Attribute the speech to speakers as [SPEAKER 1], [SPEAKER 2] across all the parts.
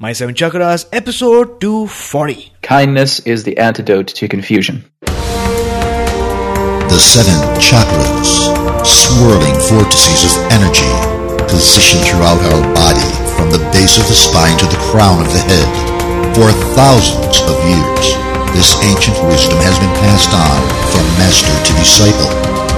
[SPEAKER 1] My Seven Chakras, episode 240.
[SPEAKER 2] Kindness is the antidote to confusion.
[SPEAKER 3] The seven chakras, swirling vortices of energy, positioned throughout our body from the base of the spine to the crown of the head. For thousands of years, this ancient wisdom has been passed on from master to disciple.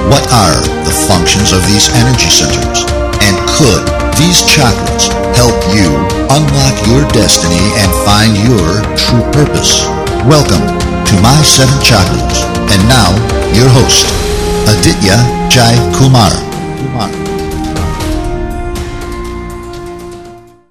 [SPEAKER 3] What are the functions of these energy centers? And could these chakras help you unlock your destiny and find your true purpose? Welcome to My Seven Chakras. And now, your host, Aditya Jai Kumar. Kumar.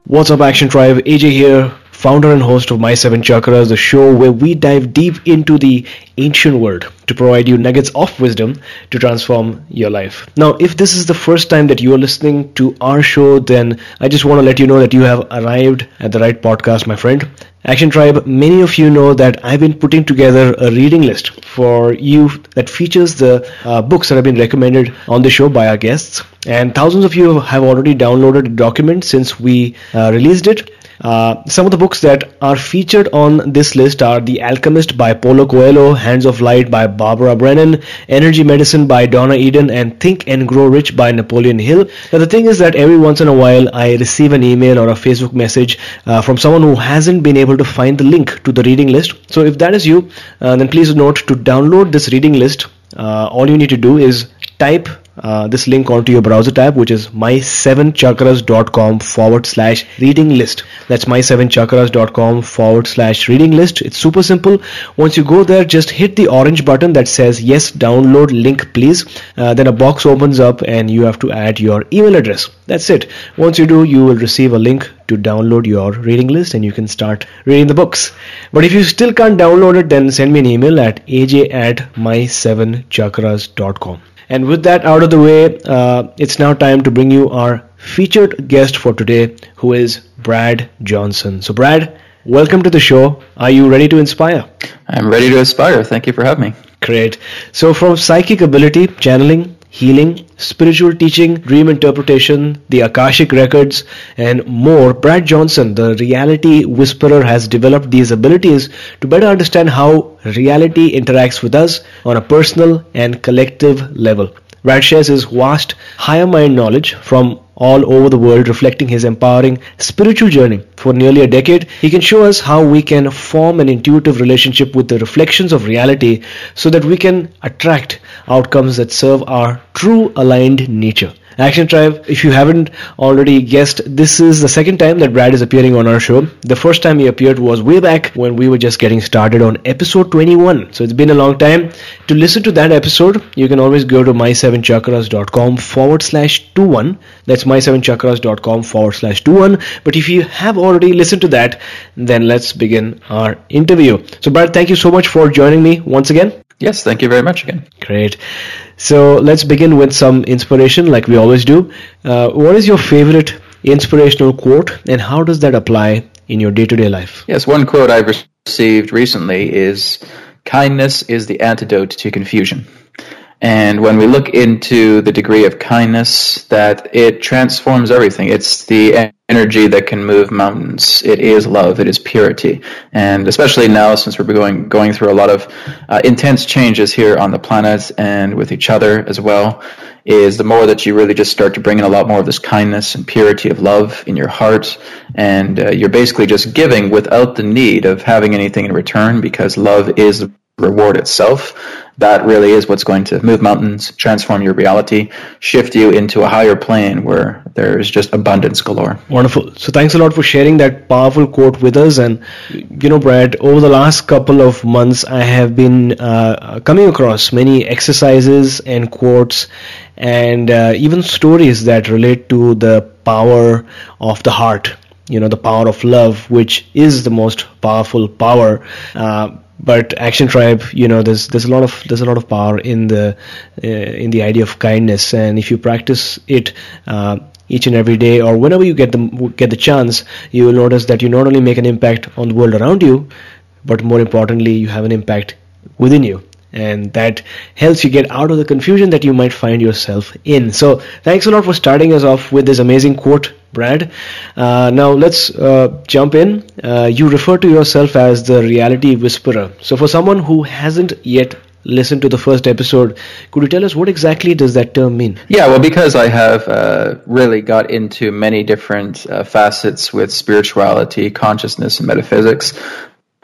[SPEAKER 1] What's up, Action Tribe? AJ here, founder and host of My Seven Chakras, the show where we dive deep into the ancient world to provide you nuggets of wisdom to transform your life. Now, if this is the first time that you are listening to our show, then I just want to let you know that you have arrived at the right podcast, my friend. Action Tribe, many of you know that I've been putting together a reading list for you that features the uh, books that have been recommended on the show by our guests. And thousands of you have already downloaded the document since we uh, released it. Uh, some of the books that are featured on this list are The Alchemist by Paulo Coelho, Hands of Light by Barbara Brennan, Energy Medicine by Donna Eden, and Think and Grow Rich by Napoleon Hill. Now, the thing is that every once in a while I receive an email or a Facebook message uh, from someone who hasn't been able to find the link to the reading list. So, if that is you, uh, then please note to download this reading list. Uh, all you need to do is type uh, this link onto your browser tab which is my7chakras.com forward slash reading list. That's my7chakras.com forward slash reading list. It's super simple. Once you go there just hit the orange button that says yes download link please. Uh, then a box opens up and you have to add your email address. That's it. Once you do you will receive a link to download your reading list and you can start reading the books. But if you still can't download it then send me an email at aj at my7chakras.com and with that out of the way, uh, it's now time to bring you our featured guest for today, who is Brad Johnson. So, Brad, welcome to the show. Are you ready to inspire?
[SPEAKER 2] I'm ready to inspire. Thank you for having me.
[SPEAKER 1] Great. So, from psychic ability, channeling, healing, spiritual teaching, dream interpretation, the Akashic records, and more, Brad Johnson, the reality whisperer, has developed these abilities to better understand how reality interacts with us on a personal and collective level. Brad shares his vast higher mind knowledge from all over the world, reflecting his empowering spiritual journey. For nearly a decade, he can show us how we can form an intuitive relationship with the reflections of reality so that we can attract outcomes that serve our true aligned nature. Action Tribe, if you haven't already guessed, this is the second time that Brad is appearing on our show. The first time he appeared was way back when we were just getting started on episode 21. So it's been a long time. To listen to that episode, you can always go to my7chakras.com forward slash 21. That's my7chakras.com forward slash 21. But if you have already listened to that, then let's begin our interview. So, Brad, thank you so much for joining me once again.
[SPEAKER 2] Yes, thank you very much again.
[SPEAKER 1] Great. So let's begin with some inspiration, like we always do. Uh, what is your favorite inspirational quote, and how does that apply in your day to day life?
[SPEAKER 2] Yes, one quote I've received recently is Kindness is the antidote to confusion. And when we look into the degree of kindness, that it transforms everything. It's the energy that can move mountains. It is love. It is purity. And especially now, since we're going going through a lot of uh, intense changes here on the planet and with each other as well, is the more that you really just start to bring in a lot more of this kindness and purity of love in your heart, and uh, you're basically just giving without the need of having anything in return, because love is reward itself that really is what's going to move mountains, transform your reality, shift you into a higher plane where there's just abundance galore.
[SPEAKER 1] Wonderful. So thanks a lot for sharing that powerful quote with us. And you know, Brad, over the last couple of months, I have been uh, coming across many exercises and quotes and uh, even stories that relate to the power of the heart. You know, the power of love, which is the most powerful power. Uh, but action tribe you know there's there's a lot of there's a lot of power in the uh, in the idea of kindness. And if you practice it uh, each and every day or whenever you get the get the chance you will notice that you not only make an impact on the world around you but more importantly you have an impact within you and that helps you get out of the confusion that you might find yourself in. So, thanks a lot for starting us off with this amazing quote, Brad. Uh, now, let's uh, jump in. Uh, you refer to yourself as the reality whisperer. So, for someone who hasn't yet listened to the first episode, could you tell us what exactly does that term mean?
[SPEAKER 2] Yeah, well, because I have uh, really got into many different uh, facets with spirituality, consciousness, and metaphysics,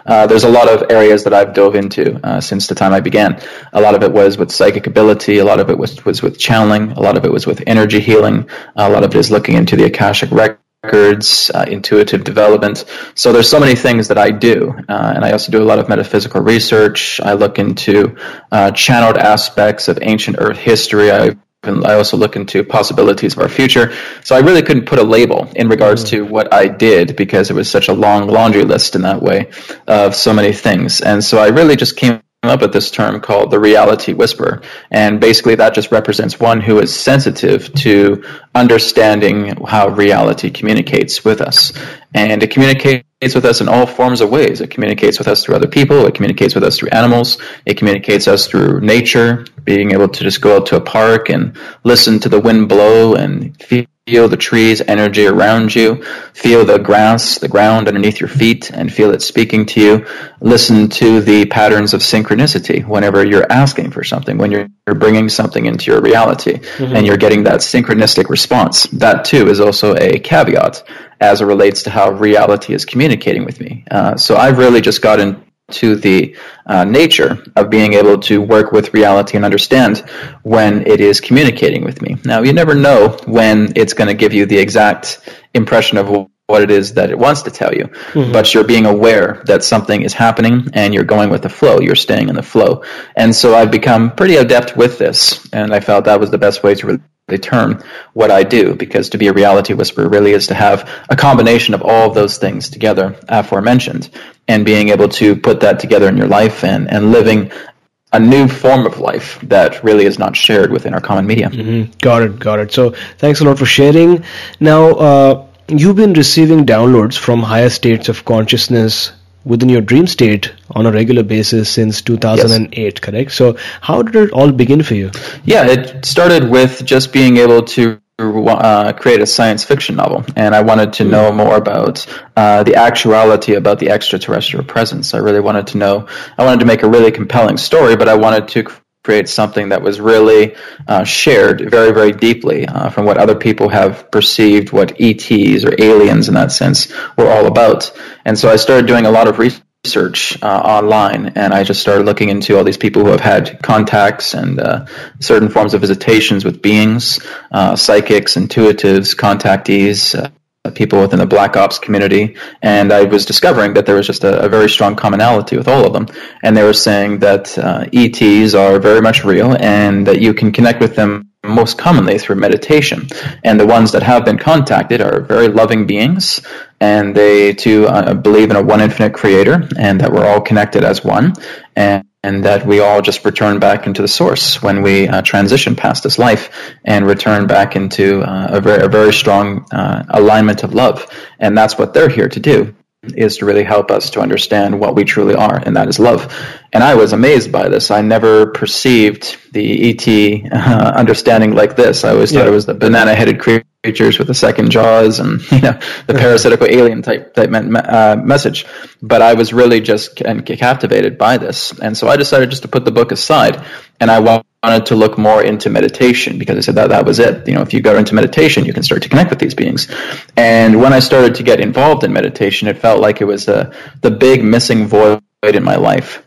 [SPEAKER 2] uh, there's a lot of areas that I've dove into uh, since the time I began. A lot of it was with psychic ability. A lot of it was, was with channeling. A lot of it was with energy healing. A lot of it is looking into the Akashic records, uh, intuitive development. So there's so many things that I do, uh, and I also do a lot of metaphysical research. I look into uh, channeled aspects of ancient Earth history. I and I also look into possibilities of our future. So I really couldn't put a label in regards mm. to what I did because it was such a long laundry list in that way of so many things. And so I really just came up with this term called the reality whisperer. And basically that just represents one who is sensitive to understanding how reality communicates with us. And it communicates with us in all forms of ways. It communicates with us through other people. It communicates with us through animals. It communicates us through nature, being able to just go out to a park and listen to the wind blow and feel Feel the trees, energy around you. Feel the grass, the ground underneath your feet, and feel it speaking to you. Listen to the patterns of synchronicity whenever you're asking for something, when you're, bringing something into your reality, mm-hmm. and you're getting that synchronistic response. That too is also a caveat as it relates to how reality is communicating with me. Uh, so I've really just gotten to the uh, nature of being able to work with reality and understand when it is communicating with me. Now, you never know when it's going to give you the exact impression of what it is that it wants to tell you, mm-hmm. but you're being aware that something is happening and you're going with the flow. You're staying in the flow. And so I've become pretty adept with this, and I felt that was the best way to the term what I do because to be a reality whisperer really is to have a combination of all of those things together aforementioned and being able to put that together in your life and, and living a new form of life that really is not shared within our common media.
[SPEAKER 1] Mm-hmm. Got it, got it. So thanks a lot for sharing. Now, uh, you've been receiving downloads from higher states of consciousness within your dream state on a regular basis since 2008 yes. correct so how did it all begin for you
[SPEAKER 2] yeah it started with just being able to uh, create a science fiction novel, and I wanted to know more about uh, the actuality about the extraterrestrial presence. I really wanted to know. I wanted to make a really compelling story, but I wanted to create something that was really uh, shared very, very deeply uh, from what other people have perceived what ETs or aliens in that sense were all about. And so I started doing a lot of research uh, online, and I just started looking into all these people who have had contacts and uh, certain forms of visitations with beings, uh, psychics, intuitives, contactees uh, people within the black ops community. And i was discovering that there was just a, a very strong commonality with all of them. And they were saying that uh, ets are very much real and that you can connect with them most commonly through meditation and the ones that have been contacted are very loving beings and they too uh, believe in a one infinite creator and that we're all connected as one and and that we all just return back into the source when we uh, transition past this life and return back into uh, a, very, a very strong uh, alignment of love. And that's what they're here to do is to really help us to understand what we truly are, and that is love. And I was amazed by this. I never perceived the ET uh, understanding like this. I always yeah. thought it was the banana-headed creatures with the second jaws and you know the parasitical alien type type uh, message. But I was really just captivated by this, and so I decided just to put the book aside, and I wanted to look more into meditation because I said that that was it. You know, if you go into meditation, you can start to connect with these beings. And when I started to get involved in meditation, it felt like it was the the big missing void in my life.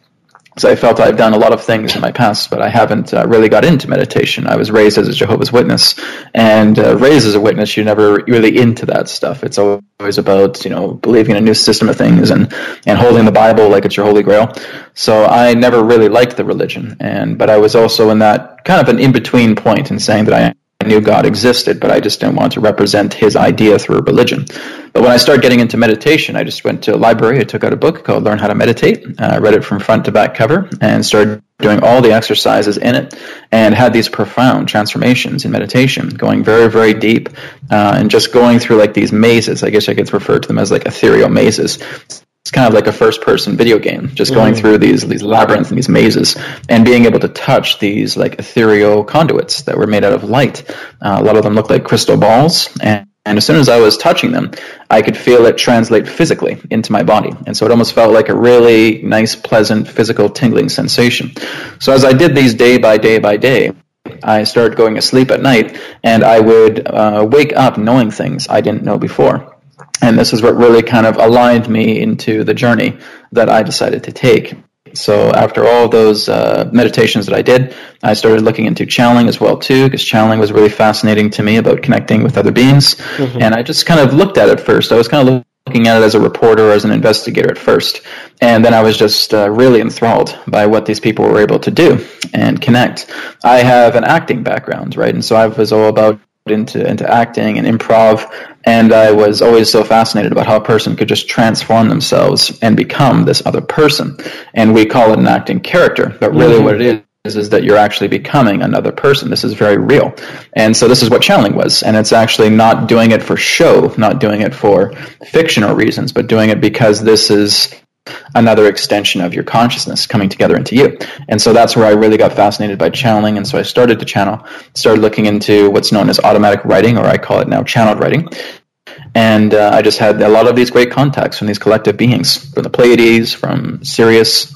[SPEAKER 2] So I felt I've done a lot of things in my past, but I haven't uh, really got into meditation. I was raised as a Jehovah's Witness, and uh, raised as a witness, you're never really into that stuff. It's always about you know believing in a new system of things and and holding the Bible like it's your holy grail. So I never really liked the religion, and but I was also in that kind of an in between point in saying that I knew God existed, but I just didn't want to represent his idea through religion. But when I started getting into meditation, I just went to a library. I took out a book called Learn How to Meditate. I uh, read it from front to back cover and started doing all the exercises in it and had these profound transformations in meditation, going very, very deep uh, and just going through like these mazes. I guess I could refer to them as like ethereal mazes it's kind of like a first person video game, just going mm. through these these labyrinths and these mazes, and being able to touch these like ethereal conduits that were made out of light. Uh, a lot of them looked like crystal balls, and and as soon as I was touching them, I could feel it translate physically into my body. And so it almost felt like a really nice, pleasant, physical tingling sensation. So as I did these day by day by day, I started going to sleep at night and I would uh, wake up knowing things I didn't know before. And this is what really kind of aligned me into the journey that I decided to take. So after all those uh, meditations that I did, I started looking into channeling as well too, because channeling was really fascinating to me about connecting with other beings. Mm-hmm. And I just kind of looked at it first. I was kind of looking at it as a reporter, as an investigator at first, and then I was just uh, really enthralled by what these people were able to do and connect. I have an acting background, right, and so I was all about into into acting and improv and I was always so fascinated about how a person could just transform themselves and become this other person. And we call it an acting character but really mm-hmm. what it is is that you're actually becoming another person. This is very real. And so this is what channeling was. And it's actually not doing it for show not doing it for fictional reasons but doing it because this is another extension of your consciousness coming together into you. And so that's where I really got fascinated by channeling. And so I started to channel, started looking into what's known as automatic writing, or I call it now channeled writing. And uh, I just had a lot of these great contacts from these collective beings, from the Pleiades, from Sirius.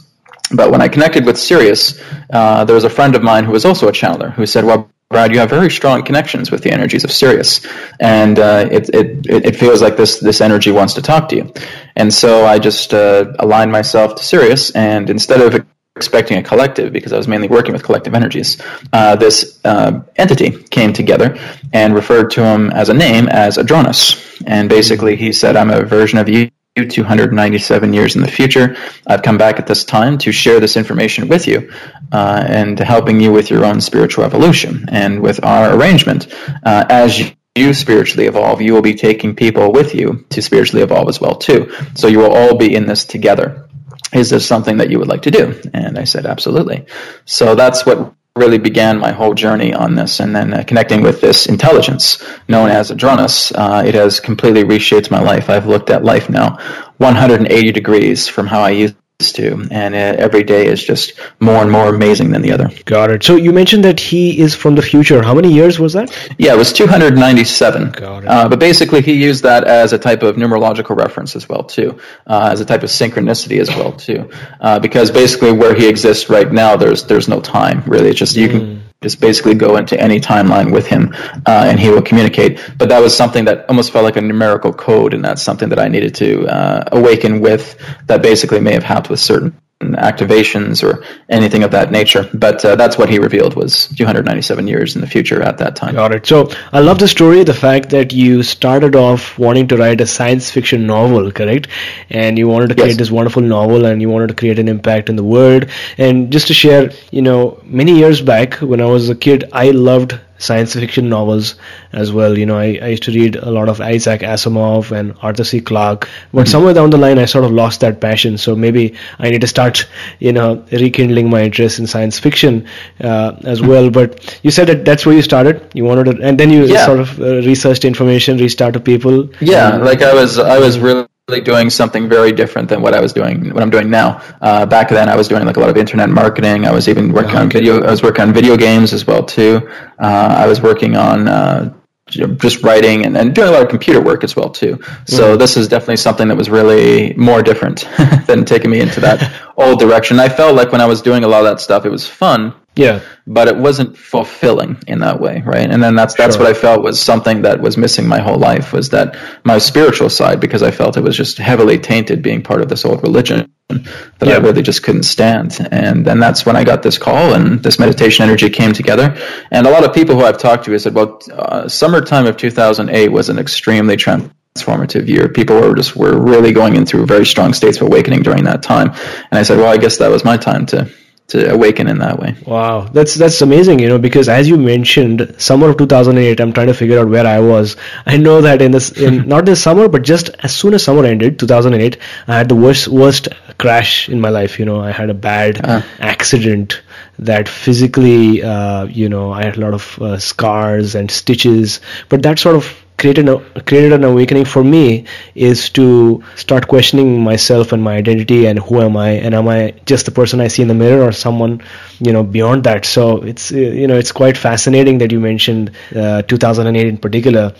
[SPEAKER 2] But when I connected with Sirius, uh, there was a friend of mine who was also a channeler who said, Well, Brad, you have very strong connections with the energies of Sirius, and uh, it, it it feels like this this energy wants to talk to you. And so I just uh, aligned myself to Sirius, and instead of expecting a collective, because I was mainly working with collective energies, uh, this uh, entity came together and referred to him as a name as Adronis, and basically he said, "I'm a version of you." 297 years in the future. I've come back at this time to share this information with you uh, and helping you with your own spiritual evolution. And with our arrangement, uh, as you you spiritually evolve, you will be taking people with you to spiritually evolve as well too. So you will all be in this together. Is this something that you would like to do? And I said, absolutely. So that's what really began my whole journey on this. And then uh, connecting with this intelligence known as Adronis, uh, it has completely reshaped my life. I've looked at life now 180 degrees from how I used to and uh, every day is just more and more amazing than the other.
[SPEAKER 1] Got it. So you mentioned that he is from the future. How many years was that?
[SPEAKER 2] Yeah it was 297 got it. Uh, but basically he used that as a type of numerological reference as well too uh, as a type of synchronicity as well too uh, because basically where he exists right now there's there's no time really. It's just you mm. can just basically go into any timeline with him uh, and he will communicate. But that was something that almost felt like a numerical code, and that's something that I needed to uh, awaken with that basically may have happened with certain activations or anything of that nature. But uh, that's what he revealed was 297 years in the future at that time.
[SPEAKER 1] Got it. So I love the story, the fact that you started off wanting to write a science fiction novel, correct? And you wanted to create yes. this wonderful novel and you wanted to create an impact in the world. And just to share, you know, many years back when I was a kid, I loved science fiction novels as well. You know, I, I used to read a lot of Isaac Asimov and Arthur C. Clarke, but mm-hmm. somewhere down the line, I sort of lost that passion. So maybe I need to start, you know, rekindling my interest in science fiction uh, as mm-hmm. well. But you said that that's where you started. You wanted to, and then you yeah. sort of uh, researched information, reached out to people.
[SPEAKER 2] Yeah, like I was, I was really doing something very different than what I was doing what I'm doing now. Uh, back then, I was doing like a lot of internet marketing. I was even working on video. I was working on video games as well too. Uh, I was working on uh, just writing and, and, doing a lot of computer work as well too. So mm-hmm. this is definitely something that was really more different than taking me into that old direction. I felt like when I was doing a lot of that stuff, it was fun.
[SPEAKER 1] Yeah.
[SPEAKER 2] But it wasn't fulfilling in that way, right? And then that's that's sure. what I felt was something that was missing my whole life was that my spiritual side because I felt it was just heavily tainted being part of this old religion that yeah. I really just couldn't stand. And then that's when I got this call and this meditation energy came together. And a lot of people who I've talked to have said, well, uh, summertime of 2008 was an extremely transformative year. People were just were really going in through very strong states of awakening during that time. And I said, well, I guess that was my time to to awaken in that way.
[SPEAKER 1] Wow, that's that's amazing, you know, because as you mentioned, summer of 2008, I'm trying to figure out where I was. I know that in this, in not this summer, but just as soon as summer ended, 2008, I had the worst worst crash in my life. You know, I had a bad uh. accident that physically, uh, you know, I had a lot of uh, scars and stitches, but that sort of created a, created an awakening for me is to start questioning myself and my identity and who am I and am I just the person I see in the mirror or someone you know beyond that. So it's uh, you know it's quite fascinating that you mentioned uh, 2008 in particular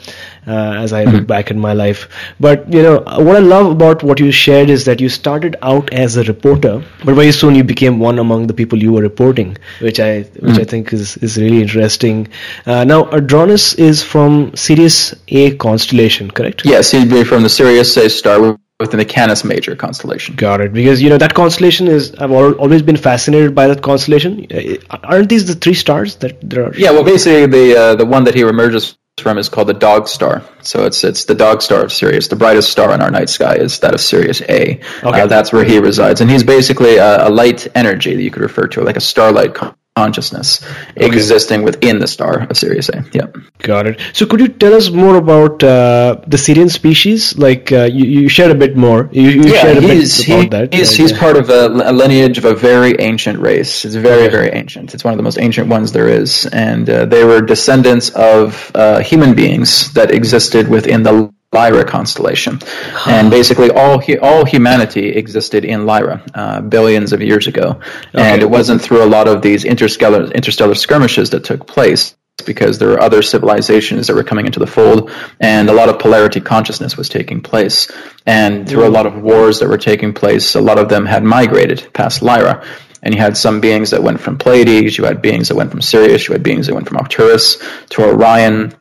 [SPEAKER 1] uh, as I look mm-hmm. back in my life. But you know what I love about what you shared is that you started out as a reporter, but very soon you became one among the people you were reporting, which I which mm-hmm. I think is is really interesting. Uh, now Adronis is from Sirius A constellation, correct?
[SPEAKER 2] Yes, he'd be from the Sirius A star within the Canis Major constellation.
[SPEAKER 1] Got it. Because you know that constellation is I've always been fascinated by that constellation. Uh, aren't these the three stars that there are?
[SPEAKER 2] Yeah. Well, basically the uh, the one that he emerges from is called the Dog Star. So it's it's the Dog Star of Sirius. The brightest star in our night sky is that of Sirius A. Okay. Uh, that's where he resides, and he's basically a, a, light energy that you could refer to, like a starlight consciousness okay. existing within the star of Sirius A. Yeah.
[SPEAKER 1] Got it. So could you tell us more about uh, the Sirian species? Like uh, you, you shared a bit more. You, you
[SPEAKER 2] yeah, shared a bit about he, that. He's, he's part of a, a, lineage of a very ancient race. It's very, very ancient. It's one of the most ancient ones there is. And uh, they were descendants of uh, human beings that existed within the Lyra constellation, and basically all all humanity existed in Lyra uh, billions of years ago, okay. and it wasn't through a lot of these interstellar interstellar skirmishes that took place because there were other civilizations that were coming into the fold, and a lot of polarity consciousness was taking place, and through a lot of wars that were taking place, a lot of them had migrated past Lyra. And you had some beings that went from Pleiades, you had beings that went from Sirius, you had beings that went from Arcturus to Orion,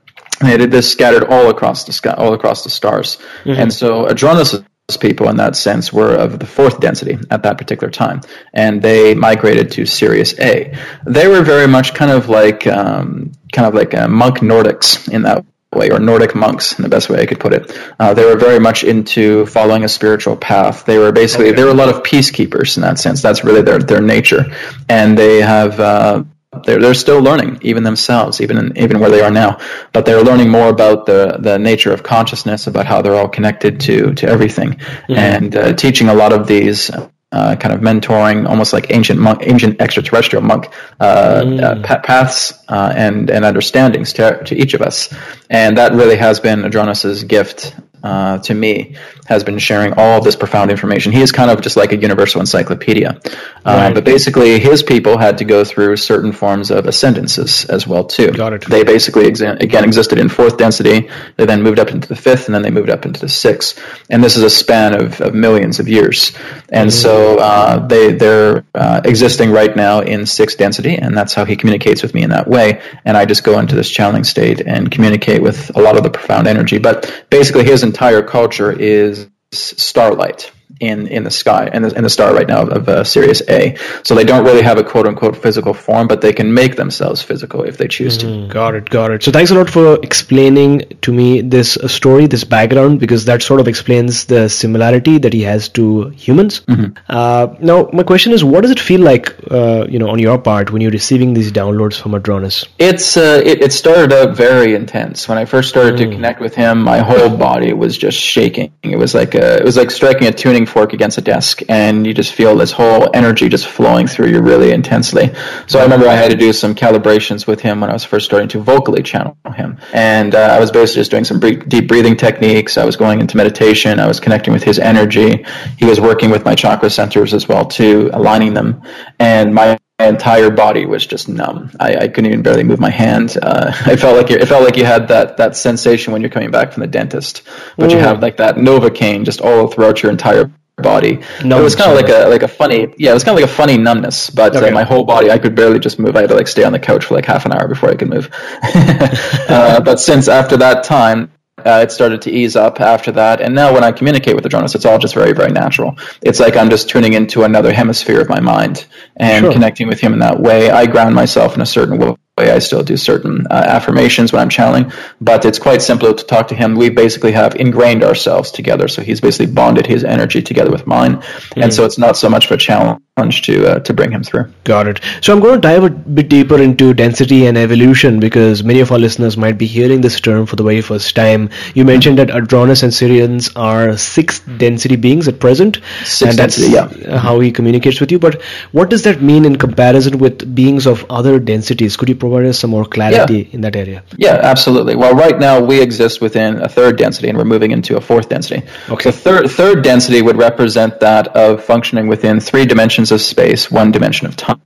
[SPEAKER 2] they did this scattered all across the sky, all across the stars. Mm-hmm. And so Adronis people in that sense were of the fourth density at that particular time, and they migrated to Sirius A. They were very much kind of like um, kind of like uh, monk Nordics in that way, or Nordic monks, in the best way I could put it. Uh, they were very much into following a spiritual path. They were basically okay. they were a lot of peacekeepers in that sense. That's really their their nature, and they have. Uh, they're they're still learning even themselves even in, even where they are now but they're learning more about the the nature of consciousness about how they're all connected to to everything mm-hmm. and uh, teaching a lot of these uh, kind of mentoring, almost like ancient monk, ancient extraterrestrial monk uh, mm. uh, paths uh, and and understandings to, to each of us, and that really has been Adronis's gift uh, to me has been sharing all of this profound information. He is kind of just like a universal encyclopedia. Uh, right. But basically, his people had to go through certain forms of ascendances as well too.
[SPEAKER 1] Got it.
[SPEAKER 2] They basically again existed in fourth density. They then moved up into the fifth, and then they moved up into the sixth. And this is a span of, of millions of years. And mm so uh, they they're uh, existing right now in sixth density, and that's how he communicates with me in that way. And I just go into this channeling state and communicate with a lot of the profound energy. But basically, his entire culture is starlight in in the sky and the, in the star right now of uh, Sirius A. So they don't really have a quote unquote physical form, but they can make themselves physical if they choose mm-hmm.
[SPEAKER 1] to. Got it, got it. So thanks a lot for explaining to me this uh, story, this background, because that sort of explains the similarity that he has to humans. Mm-hmm. Uh, now, my question is, what does it feel like, uh, you know, on your part when you're receiving these downloads from Adronis?
[SPEAKER 2] It's uh, it, it, started out very intense. When I first started mm. to connect with him, my whole body was just shaking. It was like a, it was like striking a tuning fork against a desk and you just feel this whole energy just flowing through you really intensely. So I remember I had to do some calibrations with him when I was first starting to vocally channel him. And uh, I was basically just doing some deep breathing techniques. I was going into meditation. I was connecting with his energy. He was working with my chakra centers as well too, aligning them. And my entire body was just numb. I, I couldn't even barely move my hand. Uh, I felt like it felt like you had that that sensation when you're coming back from the dentist, but mm. you have like that novocaine just all throughout your entire body. No, it was kind of like a like a funny yeah, it was kind of like a funny numbness. But uh, okay. uh, my whole body, I could barely just move. I had to like stay on the couch for like half an hour before I could move. uh, but since after that time, uh, it started to ease up after that, and now when I communicate with the Adronis, it's all just very, very natural. It's like I'm just tuning into another hemisphere of my mind and sure. connecting with him in that way. I ground myself in a certain way I still do certain uh, affirmations when I'm channeling, but it's quite simple to talk to him. We basically have ingrained ourselves together, so he's basically bonded his energy together with mine, mm. and so it's not so much for channel to uh, to bring him through.
[SPEAKER 1] Got it. So I'm going to dive a bit deeper into density and evolution because many of our listeners might be hearing this term for the very first time. You mentioned that Adronis and Sirians are sixth density beings at present,
[SPEAKER 2] Sixth
[SPEAKER 1] and that's
[SPEAKER 2] density, yeah.
[SPEAKER 1] how he communicates with you. But what does that mean in comparison with beings of other densities? Could you provide us some more clarity in that area?
[SPEAKER 2] Yeah, absolutely. Well, right now we exist within a third density, and we're moving into a fourth density.
[SPEAKER 1] Okay.
[SPEAKER 2] The third third density would represent that of functioning within three dimensions of space, one dimension of time.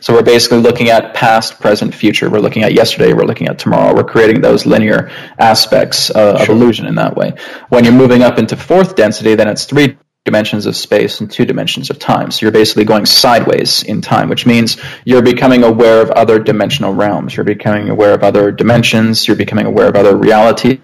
[SPEAKER 2] So we're basically looking at past, present, future. We're looking at yesterday. We're looking at tomorrow. We're creating those linear aspects uh, of illusion in that way. When you're moving up into fourth density, then it's three dimensions of space and two dimensions of time. So you're basically going sideways in time, which means you're becoming aware of other dimensional realms. You're becoming aware of other dimensions. You're becoming aware of other realities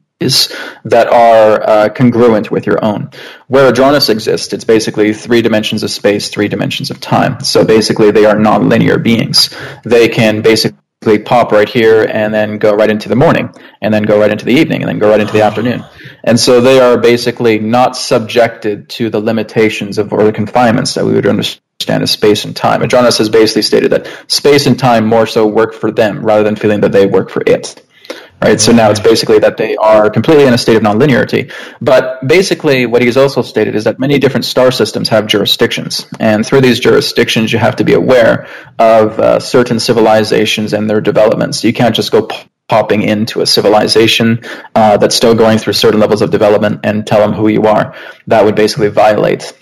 [SPEAKER 2] that are uh, congruent with your own. Where Adronis exists, it's basically three dimensions of space, three dimensions of time. So basically, they are non-linear beings. They can basically pop right here and then go right into the morning, and then go right into the evening, and then go right into the afternoon. And so they are basically not subjected to the limitations of or the confinements that we would understand as space and time. Adronis has basically stated that space and time more so work for them rather than feeling that they work for it. Right, so now it's basically that they are completely in a state of nonlinearity. But basically, what he's also stated is that many different star systems have jurisdictions, and through these jurisdictions, you have to be aware of uh, certain civilizations and their developments. You can't just go p- popping into a civilization uh, that's still going through certain levels of development and tell them who you are. That would basically violate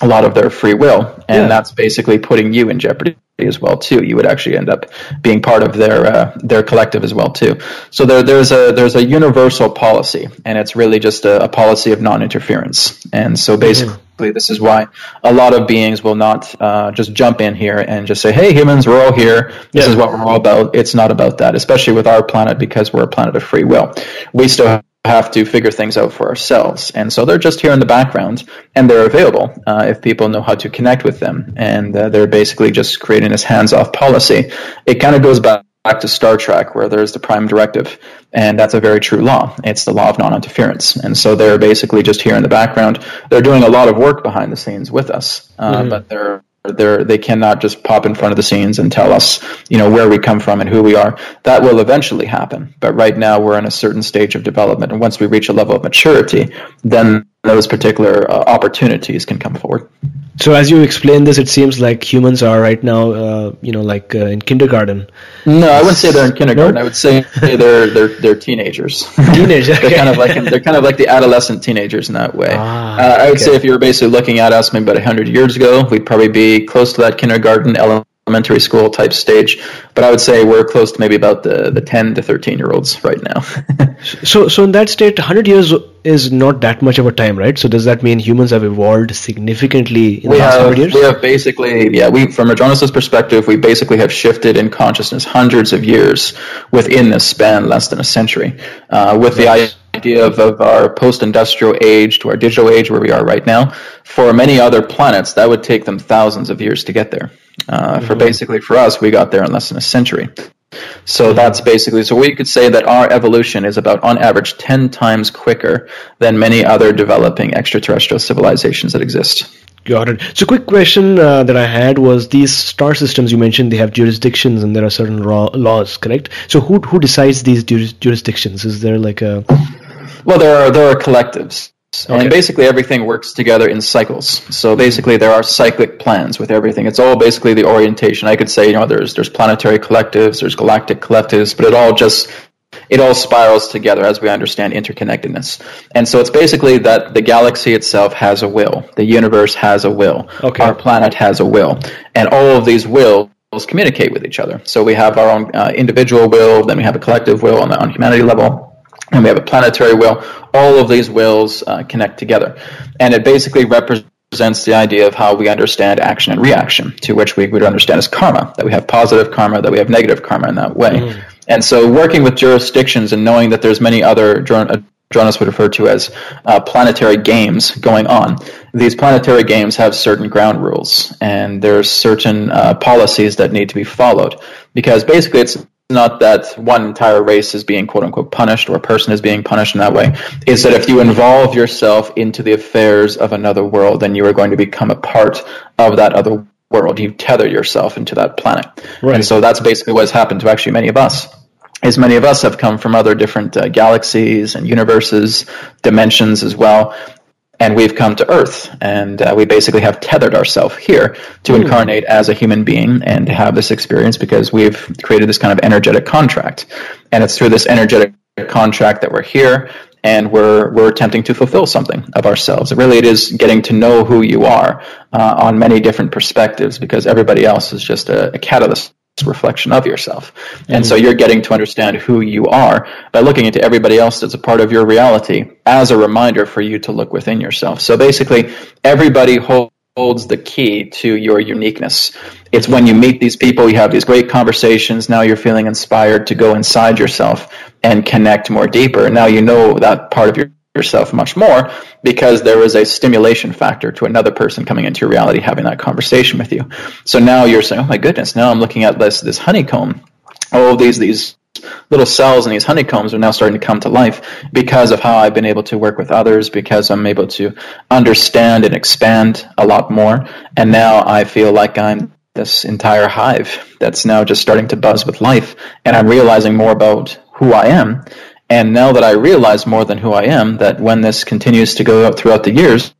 [SPEAKER 2] a lot of their free will, and
[SPEAKER 1] Yeah.
[SPEAKER 2] that's basically putting you in jeopardy as well too. You would actually end up being part of their uh, their collective as well too. So there, there's a there's a universal policy, and it's really just a, a policy of non-interference. And so basically, this is why a lot of beings will not uh, just jump in here and just say, "Hey, humans, we're all here. This
[SPEAKER 1] Yeah.
[SPEAKER 2] is what we're all about." It's not about that, especially with our planet because we're a planet of free will. We still have to figure things out for ourselves. And so they're just here in the background and they're available uh, if people know how to connect with them. And uh, they're basically just creating this hands off policy. It kind of goes back. Back to Star Trek, where there's the Prime Directive, and that's a very true law. It's the law of non-interference, and so they're basically just here in the background. They're doing a lot of work behind the scenes with us, uh, but they're they're they cannot just pop in front of the scenes and tell us, you know, where we come from and who we are. That will eventually happen, but right now we're in a certain stage of development, and once we reach a level of maturity, then those particular uh, opportunities can come forward.
[SPEAKER 1] So as you explain this, it seems like humans are right now, uh, you know, like uh, in kindergarten.
[SPEAKER 2] No, I wouldn't say they're in kindergarten. I would say they're they're they're teenagers.
[SPEAKER 1] Teenage,
[SPEAKER 2] they're kind of like they're kind of like the adolescent teenagers in that way.
[SPEAKER 1] Ah,
[SPEAKER 2] uh, I would
[SPEAKER 1] okay.
[SPEAKER 2] say if you were basically looking at us maybe about hundred years ago, we'd probably be close to that kindergarten, elementary school type stage. But I would say we're close to maybe about the the ten to thirteen year olds right now.
[SPEAKER 1] So, so in that state, 100 years is not that much of a time, right? So does that mean humans have evolved significantly in
[SPEAKER 2] we
[SPEAKER 1] the last
[SPEAKER 2] have,
[SPEAKER 1] 100 years?
[SPEAKER 2] we have basically, yeah, we from a journalist's perspective, we basically have shifted in consciousness hundreds of years within this span, less than a century, uh, with the idea of, of our post-industrial age to our digital age where we are right now. For many other planets, that would take them thousands of years to get there. Uh, For basically, for us, we got there in less than a century. So that's basically so we could say that our evolution is about on average 10 times quicker than many other developing extraterrestrial civilizations that exist.
[SPEAKER 1] Got it. So, quick question uh, that I had was these star systems you mentioned they have jurisdictions and there are certain raw laws, correct? So, who who decides these juris- jurisdictions? Is there like a
[SPEAKER 2] Well, there are there are collectives,
[SPEAKER 1] Okay.
[SPEAKER 2] and basically everything works together in cycles. So basically, there are cyclic plans with everything. It's all basically the orientation. I could say, you know, there's there's planetary collectives, there's galactic collectives, but it all just it all spirals together as we understand interconnectedness. And so it's basically that the galaxy itself has a will, the universe has a will,
[SPEAKER 1] Okay.
[SPEAKER 2] our planet has a will, and all of these wills communicate with each other. So we have our own uh, individual will, then we have a collective will on the on humanity level and we have a planetary will. All of these wills uh, connect together, and it basically represents the idea of how we understand action and reaction, to which we would understand as karma. That we have positive karma, that we have negative karma in that way. And so, working with jurisdictions and knowing that there's many other jour- journalists would refer to as uh, planetary games going on. These planetary games have certain ground rules, and there's certain uh, policies that need to be followed. Because basically, it's not that one entire race is being quote unquote punished or a person is being punished in that way. Is that if you involve yourself into the affairs of another world, then you are going to become a part of that other world. You tether yourself into that planet.
[SPEAKER 1] Right.
[SPEAKER 2] And so that's basically what's happened to actually many of us. As many of us have come from other different uh, galaxies and universes, dimensions as well, and we've come to Earth, and uh, we basically have tethered ourselves here to
[SPEAKER 1] Hmm.
[SPEAKER 2] incarnate as a human being and to have this experience because we've created this kind of energetic contract, and it's through this energetic contract that we're here, and we're we're attempting to fulfill something of ourselves. Really, it is getting to know who you are uh, on many different perspectives because everybody else is just a, a catalyst reflection of yourself. And so mm-hmm. you're getting to understand who you are by looking into everybody else that's a part of your reality as a reminder for you to look within yourself. So basically, everybody hol- holds the key to your uniqueness. It's when you meet these people, you have these great conversations, now you're feeling inspired to go inside yourself and connect more deeper. Now you know that part of your yourself much more because there was a stimulation factor to another person coming into your reality having that conversation with you. So now you're saying, "Oh my goodness, now I'm looking at this this honeycomb. All these these little cells and these honeycombs are now starting to come to life because of how I've been able to work with others because I'm able to understand and expand a lot more and now I feel like I'm this entire hive that's now just starting to buzz with life and I'm realizing more about who I am and now that I realize more than who I am, that when this continues to go out throughout the years,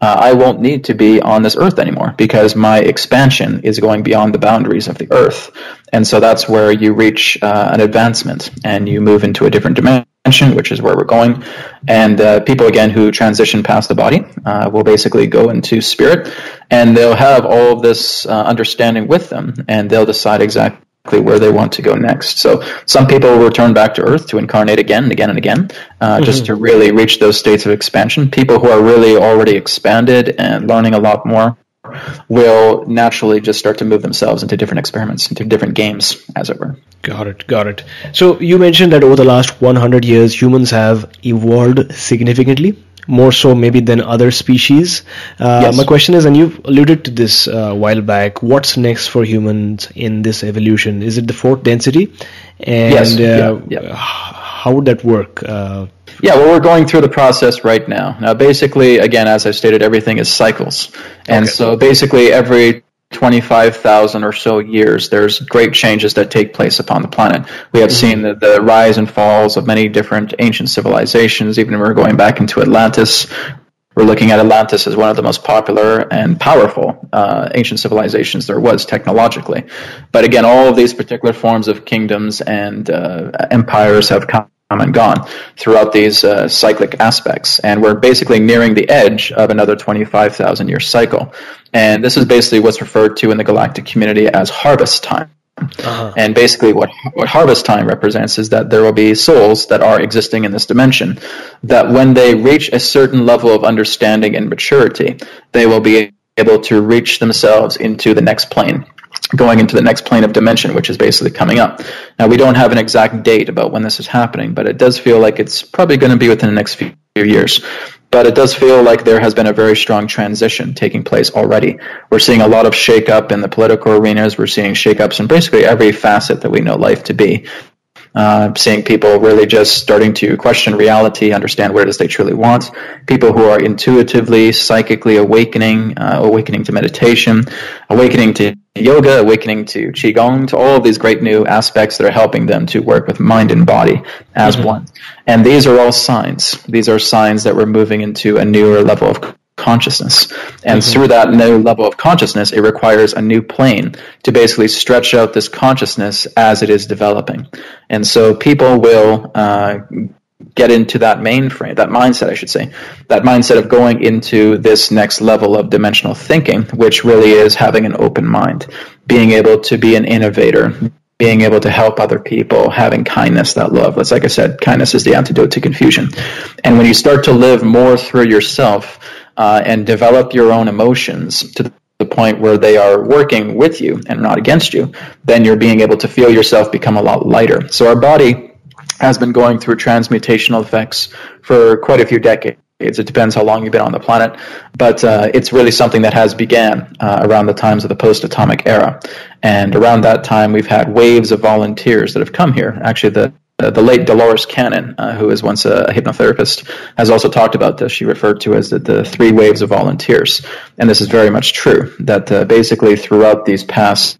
[SPEAKER 2] uh, I won't need to be on this earth anymore because my expansion is going beyond the boundaries of the earth. And so that's where you reach uh, an advancement and you move into a different dimension, which is where we're going. And uh, people, again, who transition past the body uh, will basically go into spirit and they'll have all of this uh, understanding with them and they'll decide exactly where they want to go next. So some people will return back to Earth to incarnate again and again and again, uh, just to really reach those states of expansion. People who are really already expanded and learning a lot more will naturally just start to move themselves into different experiments, into different games, as it were.
[SPEAKER 1] Got it, got it. So you mentioned that over the last 100 years, humans have evolved significantly, more so maybe than other species. Uh,
[SPEAKER 2] Yes.
[SPEAKER 1] My question is, and you've alluded to this uh, a while back, what's next for humans in this evolution? Is it the fourth density? And
[SPEAKER 2] Yes,
[SPEAKER 1] uh,
[SPEAKER 2] yeah, yeah.
[SPEAKER 1] how would that work? Uh,
[SPEAKER 2] Yeah, well, we're going through the process right now. Now, basically, again, as I stated, everything is cycles. And
[SPEAKER 1] Okay.
[SPEAKER 2] so basically, every 25,000 or so years, there's great changes that take place upon the planet. We have seen the, the rise and falls of many different ancient civilizations, even we're going back into Atlantis. We're looking at Atlantis as one of the most popular and powerful uh, ancient civilizations there was technologically. But again, all of these particular forms of kingdoms and uh, empires have come and gone throughout these uh, cyclic aspects. And we're basically nearing the edge of another 25,000 year cycle. And this is basically what's referred to in the galactic community as harvest time. And basically, what what harvest time represents is that there will be souls that are existing in this dimension. That when they reach a certain level of understanding and maturity, they will be able to reach themselves into the next plane, going into the next plane of dimension, which is basically coming up. Now, we don't have an exact date about when this is happening, but it does feel like it's probably going to be within the next few years. But it does feel like there has been a very strong transition taking place already. We're seeing a lot of shakeup in the political arenas. We're seeing shakeups in basically every facet that we know life to be. Uh, seeing people really just starting to question reality, understand what it is they truly want. People who are intuitively, psychically awakening, uh, awakening to meditation, awakening to yoga, awakening to qigong, to all of these great new aspects that are helping them to work with mind and body as one. And these are all signs. These are signs that we're moving into a newer level of consciousness. And through that new level of consciousness, it requires a new plane to basically stretch out this consciousness as it is developing. And so people will uh, get into that mainframe, that mindset, I should say, that mindset of going into this next level of dimensional thinking, which really is having an open mind, being able to be an innovator, being able to help other people, having kindness, that love. That's like I said, kindness is the antidote to confusion. And when you start to live more through yourself uh, and develop your own emotions to the point where they are working with you and not against you, then you're being able to feel yourself become a lot lighter. So our body has been going through transmutational effects for quite a few decades. It depends how long you've been on the planet, but uh, it's really something that has began uh, around the times of the post-atomic era. And around that time, we've had waves of volunteers that have come here. Actually, the uh, the late Dolores Cannon, uh, who was once a hypnotherapist, has also talked about this. She referred to as the, the three waves of volunteers, and this is very much true. That uh, basically throughout these past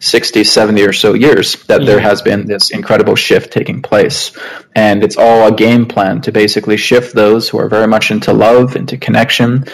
[SPEAKER 2] 60, 70 or so years that mm-hmm. there has been this incredible shift taking place. And it's all a game plan to basically shift those who are very much into love, into connection,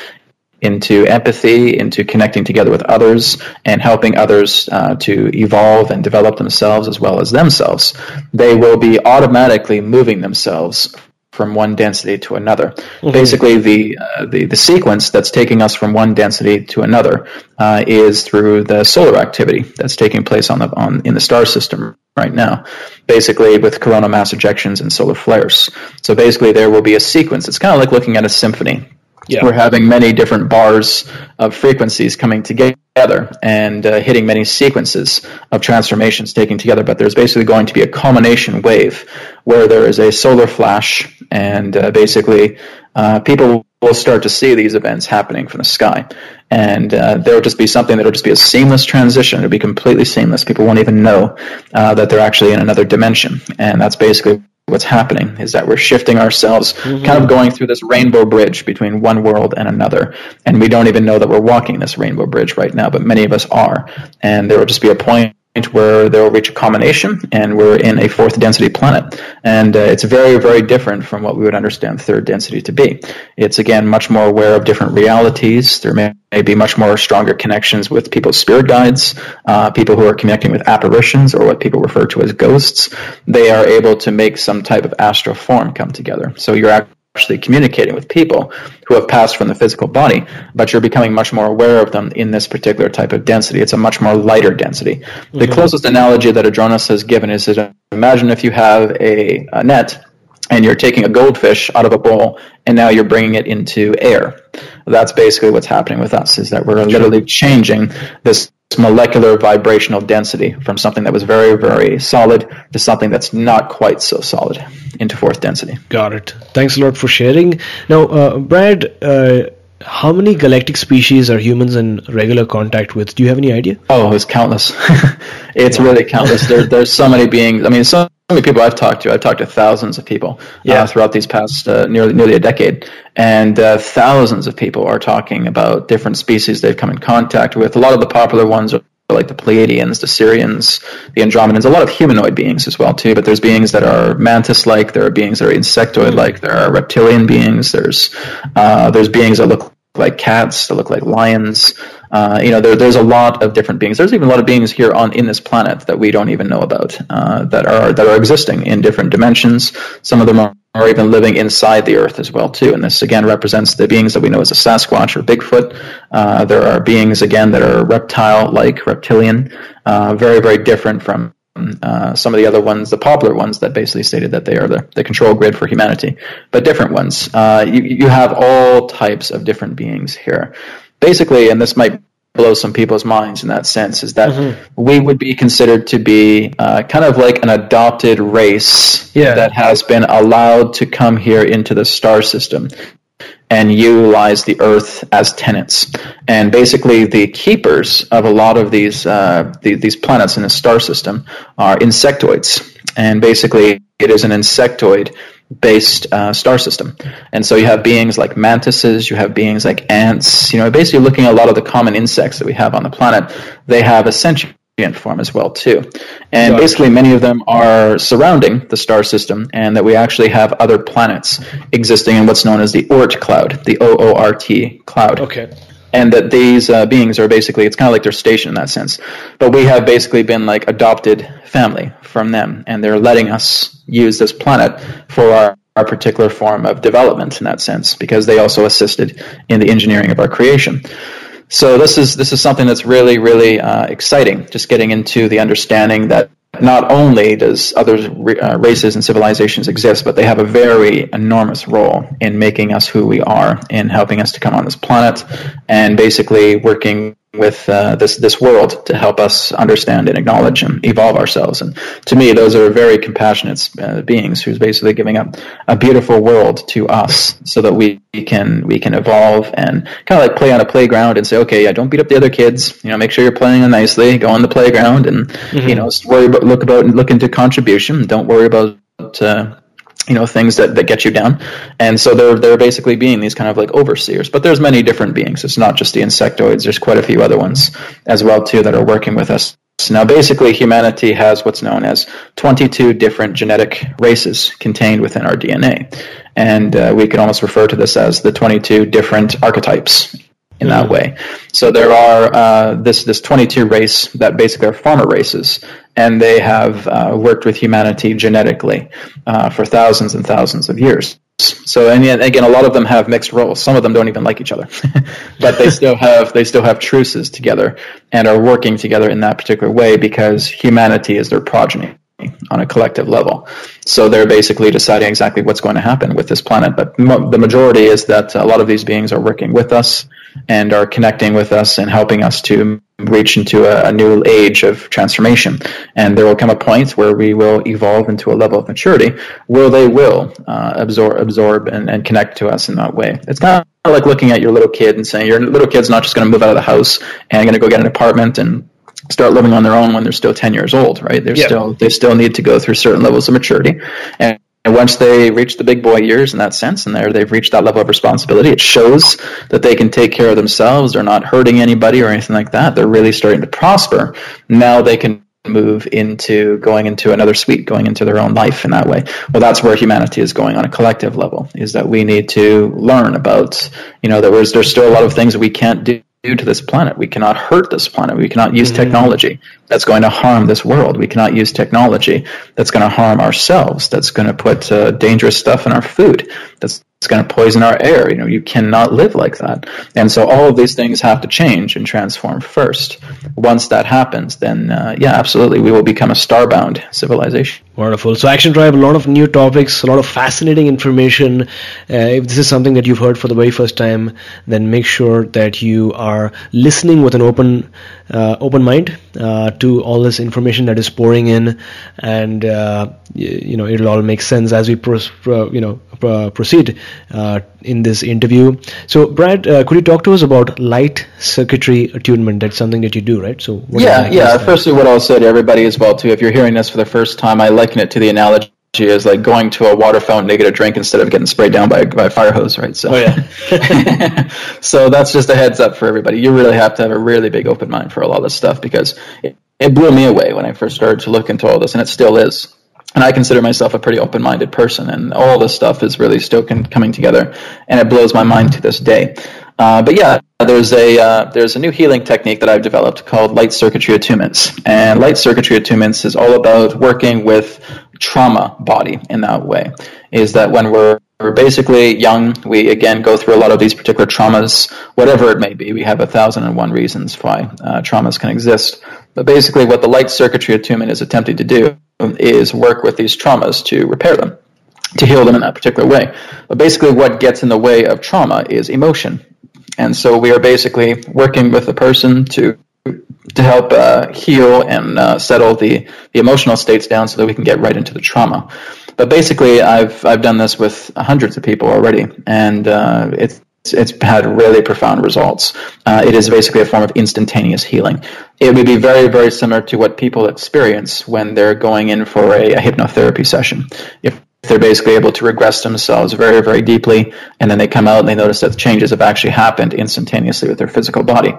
[SPEAKER 2] into empathy, into connecting together with others, and helping others uh, to evolve and develop themselves as well as themselves. They will be automatically moving themselves from one density to another. Mm-hmm. Basically, the, uh, the the sequence that's taking us from one density to another uh, is through the solar activity that's taking place on the on in the star system right now. Basically, with coronal mass ejections and solar flares. So basically, there will be a sequence. It's kind of like looking at a symphony yeah. we're having many different bars of frequencies coming together and uh, hitting many sequences of transformations taking together. But there's basically going to be a culmination wave where there is a solar flash, and uh, basically uh, people will start to see these events happening from the sky. And uh, there will just be something that will just be a seamless transition. It'll be completely seamless. People won't even know uh, that they're actually in another dimension. And that's basically what's happening is that we're shifting ourselves, mm-hmm. kind of going through this rainbow bridge between one world and another. And we don't even know that we're walking this rainbow bridge right now, but many of us are. And there will just be a point where they'll reach a combination and we're in a fourth density planet. And uh, it's very, very different from what we would understand third density to be. It's again much more aware of different realities. There may, may be much more stronger connections with people's spirit guides, uh, people who are connecting with apparitions or what people refer to as ghosts. They are able to make some type of astral form come together. So you're actually communicating with people who have passed from the physical body, but you're becoming much more aware of them in this particular type of density. It's a much more lighter density. Mm-hmm. The closest analogy that Adronis has given is that imagine if you have a, a net and you're taking a goldfish out of a bowl and now you're bringing it into air. That's basically what's happening with us is that we're literally changing this molecular vibrational density from something that was very, very solid to something that's not quite so solid into fourth density.
[SPEAKER 1] Got it. Thanks a lot for sharing. Now, uh, Brad, uh, how many galactic species are humans in regular contact with? Do you have any idea?
[SPEAKER 2] Oh, it's countless. it's really countless. There, there's so many beings. I mean, so many people I've talked to. I've talked to thousands of people uh, yeah. uh, throughout these past uh, nearly nearly a decade, and uh, thousands of people are talking about different species they've come in contact with. A lot of the popular ones are like the Pleiadians, the Sirians, the Andromedans, a lot of humanoid beings as well too. But there's beings that are mantis-like. There are beings that are insectoid-like. There are reptilian beings. There's uh, there's beings that look like cats, that look like lions. Uh, you know, there, there's a lot of different beings. There's even a lot of beings here on in this planet that we don't even know about uh, that are that are existing in different dimensions. Some of them are are even living inside the earth as well too and this again represents the beings that we know as a sasquatch or bigfoot uh, there are beings again that are reptile like reptilian uh, very very different from uh, some of the other ones the popular ones that basically stated that they are the, the control grid for humanity but different ones uh, you, you have all types of different beings here basically and this might blow some people's minds in that sense is that mm-hmm. we would be considered to be uh, kind of like an adopted race yeah. that has been allowed to come here into the star system and utilize the Earth as tenants. And basically, the keepers of a lot of these uh, the, these planets in the star system are insectoids. And basically, it is an insectoid based uh, star system. And so you have beings like mantises, you have beings like ants, you know, basically looking at a lot of the common insects that we have on the planet, they have sentient form as well too. And basically many of them are surrounding the star system and that we actually have other planets existing in what's known as the Oort cloud, the O O R T cloud.
[SPEAKER 1] Okay
[SPEAKER 2] and that these uh, beings are basically it's kind of like their station in that sense but we have basically been like adopted family from them and they're letting us use this planet for our, our particular form of development in that sense because they also assisted in the engineering of our creation so this is this is something that's really really uh, exciting just getting into the understanding that not only does other uh, races and civilizations exist, but they have a very enormous role in making us who we are, in helping us to come on this planet, and basically working with uh, this this world to help us understand and acknowledge and evolve ourselves. And to me, those are very compassionate uh, beings who's basically giving up a beautiful world to us, so that we can we can evolve and kind of like play on a playground and say, okay, yeah, don't beat up the other kids. You know, make sure you're playing nicely. Go on the playground and mm-hmm. you know worry about look about look into contribution. Don't worry about uh, you know things that, that get you down. And so they're they're basically being these kind of like overseers. But there's many different beings. It's not just the insectoids. There's quite a few other ones as well too that are working with us. Now basically humanity has what's known as 22 different genetic races contained within our dna and uh, we can almost refer to this as the 22 different archetypes in that mm. way. So there are uh, this this 22 race that basically are farmer races, and they have uh, worked with humanity genetically uh, for thousands and thousands of years. So and again, a lot of them have mixed roles. Some of them don't even like each other, but they still have they still have truces together and are working together in that particular way because humanity is their progeny on a collective level. So they're basically deciding exactly what's going to happen with this planet. But mo- the majority is that a lot of these beings are working with us and are connecting with us and helping us to reach into a, a new age of transformation. And there will come a point where we will evolve into a level of maturity where they will uh, absorb, absorb and, and connect to us in that way. It's kind of like looking at your little kid and saying your little kid's not just going to move out of the house and going to go get an apartment and start living on their own when they're still 10 years old, right? They're still, they still need to go through certain levels of maturity. And, and once they reach the big boy years in that sense, and they're, they've reached that level of responsibility, it shows that they can take care of themselves. They're not hurting anybody or anything like that. They're really starting to prosper. Now they can move into going into another suite, going into their own life in that way. Well, that's where humanity is going on a collective level, is that we need to learn about, you know, there was, there's still a lot of things that we can't do do to this planet. We cannot hurt this planet. We cannot use mm-hmm. technology that's going to harm this world. We cannot use technology that's going to harm ourselves. That's going to put uh, dangerous stuff in our food. That's it's going to poison our air. You know, you cannot live like that. And so all of these things have to change and transform first. Once that happens, then uh, yeah, absolutely, we will become a starbound civilization.
[SPEAKER 1] Wonderful. So Action Tribe, a lot of new topics, a lot of fascinating information. Uh, if this is something that you've heard for the very first time, then make sure that you are listening with an open uh, open mind uh, to all this information that is pouring in, and uh, you know it'll all make sense as we pro- pro- you know proceed uh, in this interview. So, Brad, uh, could you talk to us about light circuitry attunement? That's something that you do, right? So,
[SPEAKER 2] yeah, yeah. Firstly, what I'll say to everybody as well too, if you're hearing this for the first time, I liken it to the analogy is like going to a water fountain to get a drink instead of getting sprayed down by, by a fire hose, right?
[SPEAKER 1] So, oh, yeah.
[SPEAKER 2] so that's just a heads up for everybody. You really have to have a really big open mind for a lot of this stuff because it, it blew me away when I first started to look into all this, and it still is. And I consider myself a pretty open minded person, and all this stuff is really still coming together, and it blows my mind to this day. Uh, but yeah, there's a uh, there's a new healing technique that I've developed called light circuitry attunements, and light circuitry attunements is all about working with trauma body in that way. Is that when we're we're basically young, we again go through a lot of these particular traumas, whatever it may be. We have a thousand and one reasons why uh, traumas can exist. But basically, what the light circuitry attunement is attempting to do is work with these traumas to repair them, to heal them in that particular way. But basically, what gets in the way of trauma is emotion. And so we are basically working with the person to to help uh, heal and uh, settle the, the emotional states down so that we can get right into the trauma. But basically, I've I've done this with hundreds of people already, and uh, it's it's had really profound results. Uh, it is basically a form of instantaneous healing. It would be very, very similar to what people experience when they're going in for a, a hypnotherapy session. If they're basically able to regress themselves very, very deeply, and then they come out and they notice that the changes have actually happened instantaneously with their physical body.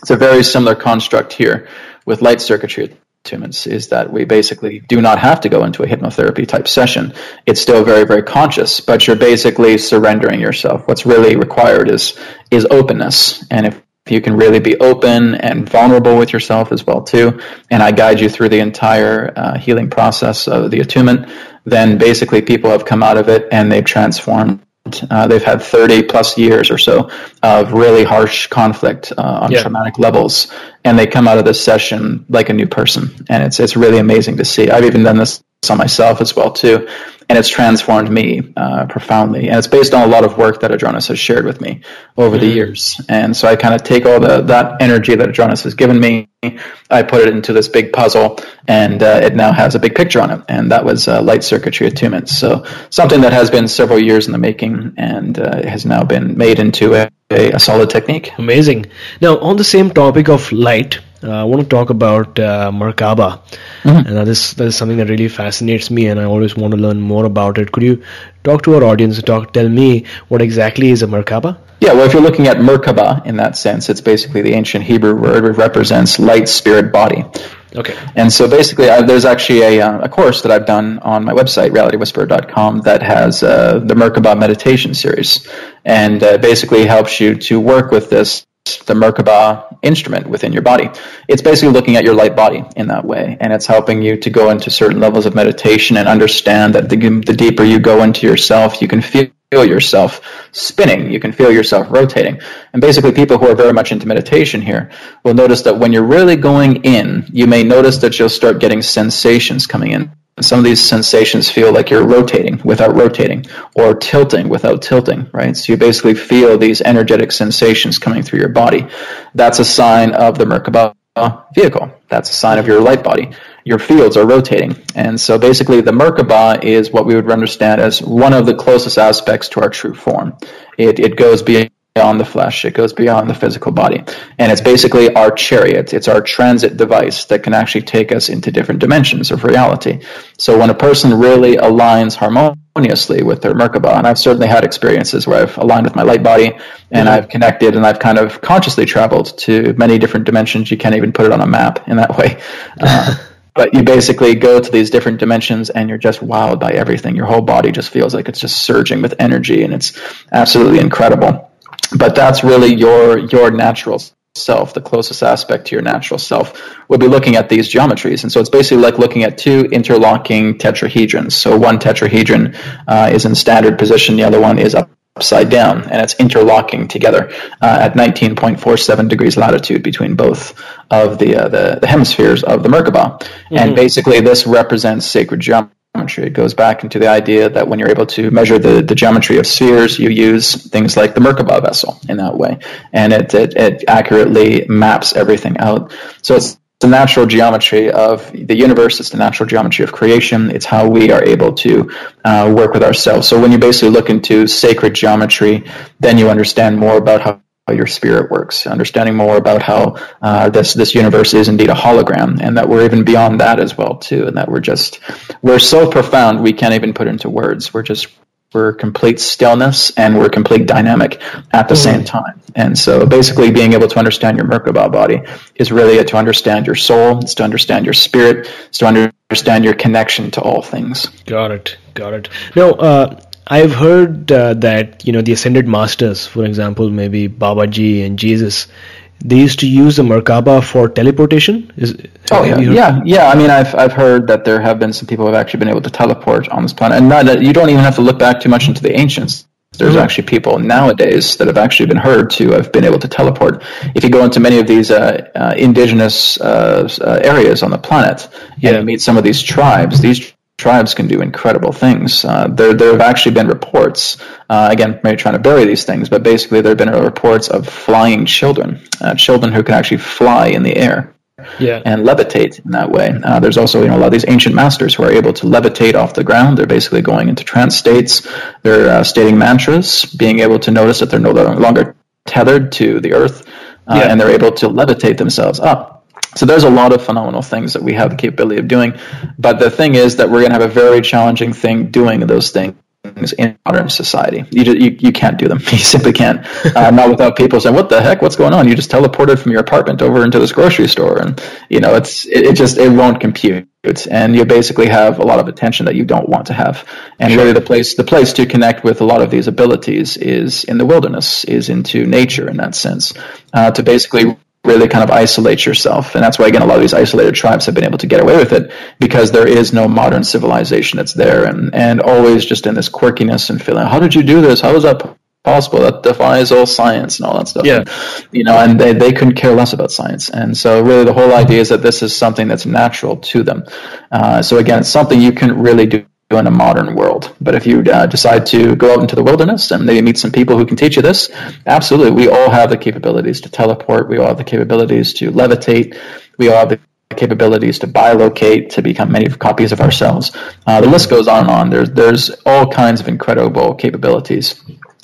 [SPEAKER 2] It's a very similar construct here with light circuitry attunements is that we basically do not have to go into a hypnotherapy type session. It's still very, very conscious, but you're basically surrendering yourself. What's really required is is openness. And if you can really be open and vulnerable with yourself as well too, and I guide you through the entire uh, healing process of the attunement, then basically people have come out of it and they've transformed uh, they've had 30 plus years or so of really harsh conflict uh, on yeah. traumatic levels, and they come out of this session like a new person, and it's it's really amazing to see. I've even done this on myself as well too, and it's transformed me uh, profoundly. And it's based on a lot of work that Adronis has shared with me over mm-hmm. the years. And so I kind of take all the that energy that Adronis has given me, I put it into this big puzzle, and uh, it now has a big picture on it. And that was uh, light circuitry attunement. So something that has been several years in the making, and uh, has now been made into a, a, a solid technique.
[SPEAKER 1] Amazing. Now, on the same topic of light I want to talk about uh, Merkaba. Mm-hmm. And that is, that is something that really fascinates me, and I always want to learn more about it. Could you talk to our audience and talk, tell me what exactly is a Merkaba?
[SPEAKER 2] Yeah, well, if you're looking at Merkaba in that sense, it's basically the ancient Hebrew word which represents light, spirit, body.
[SPEAKER 1] Okay.
[SPEAKER 2] And so basically, uh, there's actually a, uh, a course that I've done on my website, realitywhisperer.com, that has uh, the Merkaba meditation series, and uh, basically helps you to work with this the Merkaba instrument within your body. It's basically looking at your light body in that way, and it's helping you to go into certain levels of meditation and understand that the, the deeper you go into yourself, you can feel feel yourself spinning. You can feel yourself rotating. And basically, people who are very much into meditation here will notice that when you're really going in, you may notice that you'll start getting sensations coming in. Some of these sensations feel like you're rotating without rotating or tilting without tilting, right? So you basically feel these energetic sensations coming through your body. That's a sign of the Merkaba vehicle. That's a sign of your light body. Your fields are rotating. And so basically the Merkaba is what we would understand as one of the closest aspects to our true form. It, it goes beyond the flesh. It goes beyond the physical body. And it's basically our chariot. It's our transit device that can actually take us into different dimensions of reality. So when a person really aligns harmoniously harmoniously with their Merkaba. And I've certainly had experiences where I've aligned with my light body and mm-hmm. I've connected and I've kind of consciously traveled to many different dimensions. You can't even put it on a map in that way. Uh, but you basically go to these different dimensions and you're just wowed by everything. Your whole body just feels like it's just surging with energy and it's absolutely incredible. But that's really your your natural self, the closest aspect to your natural self, would be looking at these geometries. And so it's basically like looking at two interlocking tetrahedrons. So one tetrahedron uh, is in standard position, the other one is upside down, and it's interlocking together uh, at 19.47 degrees latitude between both of the, uh, the, the, hemispheres of the Merkaba. Mm-hmm. And basically, this represents sacred geometry geometry. It goes back into the idea that when you're able to measure the, the geometry of spheres, you use things like the Merkaba vessel in that way. And it, it, it accurately maps everything out. So it's the natural geometry of the universe. It's the natural geometry of creation. It's how we are able to uh, work with ourselves. So when you basically look into sacred geometry, then you understand more about how how your spirit works, understanding more about how uh, this this universe is indeed a hologram, and that we're even beyond that as well too, and that we're just we're so profound we can't even put into words. We're just we're complete stillness and we're complete dynamic at the mm. same time. And so basically being able to understand your Merkaba body is really to understand your soul, it's to understand your spirit, it's to understand your connection to all things.
[SPEAKER 1] Got it. Got it. No, uh, I've heard uh, that you know the ascended masters, for example, maybe Babaji and Jesus, they used to use the Merkaba for teleportation. Is,
[SPEAKER 2] oh yeah, yeah, yeah. I mean, I've I've heard that there have been some people who have actually been able to teleport on this planet, and not, you don't even have to look back too much into the ancients. There's mm-hmm. actually people nowadays that have actually been heard to have been able to teleport. If you go into many of these uh, uh, indigenous uh, uh areas on the planet yeah. and meet some of these tribes, these tribes can do incredible things. Uh, there, there have actually been reports, uh, again, maybe trying to bury these things, but basically there have been reports of flying children, uh, children who can actually fly in the air.
[SPEAKER 1] Yeah.
[SPEAKER 2] and levitate in that way. Uh, there's also you know a lot of these ancient masters who are able to levitate off the ground. They're basically going into trance states. They're uh, stating mantras, being able to notice that they're no longer tethered to the earth, uh, yeah. and they're able to levitate themselves up. So there's a lot of phenomenal things that we have the capability of doing, but the thing is that we're going to have a very challenging thing doing those things in modern society. You, just, you, you can't do them. You simply can't. Uh, not without people saying, "What the heck? What's going on?" You just teleported from your apartment over into this grocery store, and you know it's it, it just it won't compute. And you basically have a lot of attention that you don't want to have. And sure. really, the place the place to connect with a lot of these abilities is in the wilderness, is into nature in that sense, uh, to basically really kind of isolate yourself. And that's why, again, a lot of these isolated tribes have been able to get away with it because there is no modern civilization that's there and, and always just in this quirkiness and feeling, how did you do this? How is that possible? That defies all science and all that stuff.
[SPEAKER 1] Yeah.
[SPEAKER 2] You know, and they, they couldn't care less about science. And so really the whole idea is that this is something that's natural to them. Uh, so again, it's something you can really do in a modern world. But if you uh, decide to go out into the wilderness and maybe meet some people who can teach you this, absolutely, we all have the capabilities to teleport. We all have the capabilities to levitate. We all have the capabilities to bilocate, to become many copies of ourselves. Uh, the list goes on and on. There's there's all kinds of incredible capabilities.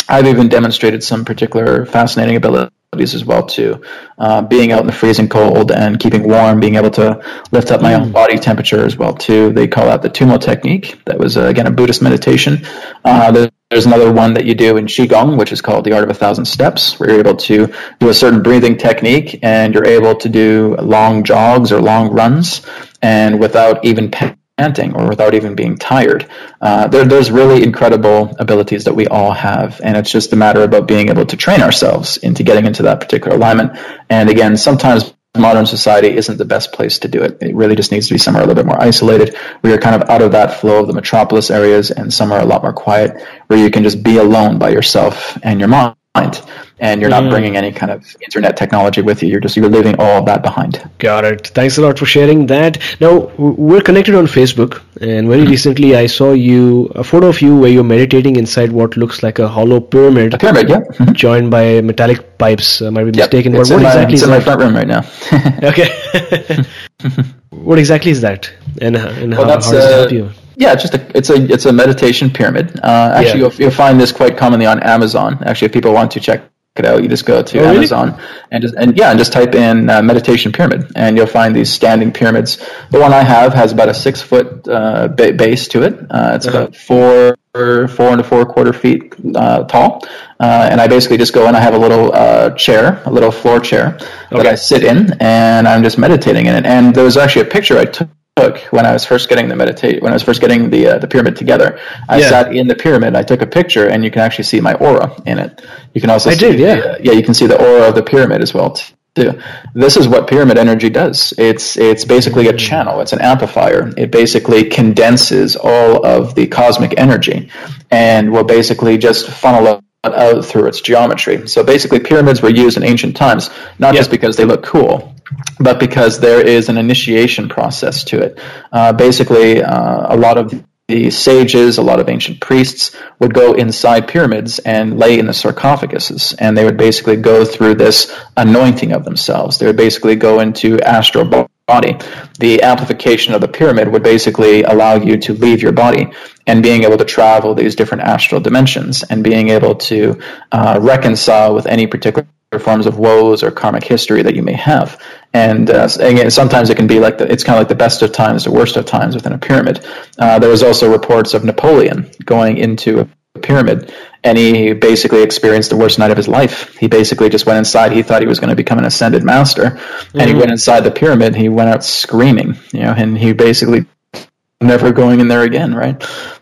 [SPEAKER 2] I've even demonstrated some particular fascinating abilities as well too. Uh, being out in the freezing cold and keeping warm, being able to lift up my mm. own body temperature as well too. They call that the Tummo technique. That was uh, again a Buddhist meditation. Uh, there's another one that you do in Qigong, which is called the Art of a Thousand Steps, where you're able to do a certain breathing technique and you're able to do long jogs or long runs and without even panting or without even being tired. Uh, there, there's really incredible abilities that we all have, and it's just a matter about being able to train ourselves into getting into that particular alignment. And again, sometimes modern society isn't the best place to do it. It really just needs to be somewhere a little bit more isolated, where you're kind of out of that flow of the metropolis areas and somewhere a lot more quiet, where you can just be alone by yourself and your mind and you're not mm. bringing any kind of internet technology with you. You're just you're leaving all of that behind.
[SPEAKER 1] Got it. Thanks a lot for sharing that. Now we're connected on Facebook, and very mm-hmm. recently I saw you a photo of you where you're meditating inside what looks like a hollow pyramid.
[SPEAKER 2] A pyramid, yeah. Mm-hmm.
[SPEAKER 1] Joined by metallic pipes. I might be mistaken.
[SPEAKER 2] Yep. It's what, exactly it's is in my front room right now.
[SPEAKER 1] okay. what exactly is that, and, and well, how, how does uh, it help you?
[SPEAKER 2] Yeah, it's just a it's a it's a meditation pyramid. Uh, actually, yeah. you'll, you'll find this quite commonly on Amazon. Actually, if people want to check out, you just go to oh, Amazon and just, and yeah, and just type in uh, meditation pyramid, and you'll find these standing pyramids. The one I have has about a six foot uh, ba- base to it. Uh, it's uh-huh. about four four and a four quarter feet uh, tall, uh, and I basically just go and I have a little uh, chair, a little floor chair okay. that I sit in, and I'm just meditating in it. And there was actually a picture I took took when I was first getting the meditate when I was first getting the uh, the pyramid together. I yeah. sat in the pyramid. I took a picture, and you can actually see my aura in it. You can also
[SPEAKER 1] I
[SPEAKER 2] see,
[SPEAKER 1] did, yeah, the,
[SPEAKER 2] uh, yeah. You can see the aura of the pyramid as well too. This is what pyramid energy does. It's it's basically a channel. It's an amplifier. It basically condenses all of the cosmic energy, and will basically just funnel it out through its geometry. So basically, pyramids were used in ancient times not just because they look cool, but because there is an initiation process to it. Uh, basically, uh, a lot of the sages, a lot of ancient priests would go inside pyramids and lay in the sarcophaguses, and they would basically go through this anointing of themselves. They would basically go into astral body. The amplification of the pyramid would basically allow you to leave your body and being able to travel these different astral dimensions and being able to uh, reconcile with any particular forms of woes or karmic history that you may have. And uh, again, sometimes it can be like the, it's kind of like the best of times, the worst of times within a pyramid. Uh, there was also reports of Napoleon going into a pyramid and he basically experienced the worst night of his life. He basically just went inside. He thought he was going to become an ascended master, mm-hmm. and he mm. went inside the pyramid. He went out screaming, you know, and he basically never going in there again, right?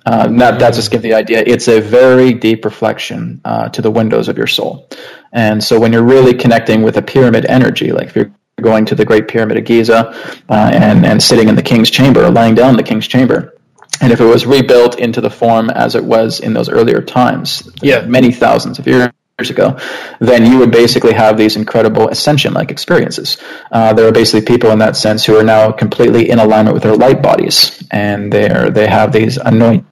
[SPEAKER 2] Uh, that, that just give the idea. It's a very deep reflection uh, to the windows of your soul. And so when you're really connecting with a pyramid energy, like if you're going to the Great Pyramid of Giza uh, and, and sitting in the king's chamber, lying down in the king's chamber, and if it was rebuilt into the form as it was in those earlier times, yeah. many thousands of years years ago, then you would basically have these incredible ascension like experiences. Uh, there are basically people in that sense who are now completely in alignment with their light bodies, and they're they have these anointed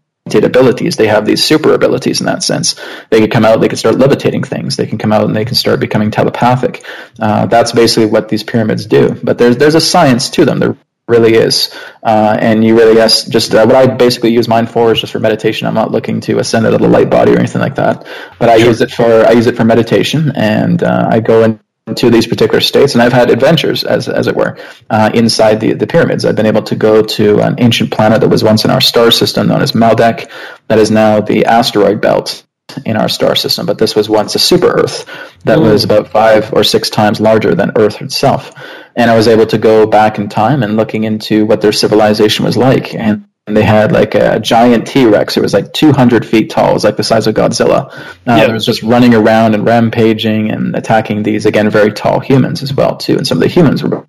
[SPEAKER 2] abilities. They have these super abilities in that sense. They could come out, they could start levitating things. They can come out and they can start becoming telepathic. Uh, that's basically what these pyramids do. But there's there's a science to them. There really is. Uh, and you really yes, just uh, what I basically use mine for is just for meditation. I'm not looking to ascend out of the light body or anything like that. But I sure. use it for I use it for meditation, and uh, I go into these particular states, and I've had adventures, as as it were, uh, inside the the pyramids. I've been able to go to an ancient planet that was once in our star system, known as Maldek, that is now the asteroid belt in our star system, but this was once a super Earth that mm. was about five or six times larger than Earth itself. And I was able to go back in time and looking into what their civilization was like. And they had like a giant T Rex. It was like 200 feet tall. It was like the size of Godzilla. Uh, yeah. It was just running around and rampaging and attacking these, again, very tall humans as well, too. And some of the humans were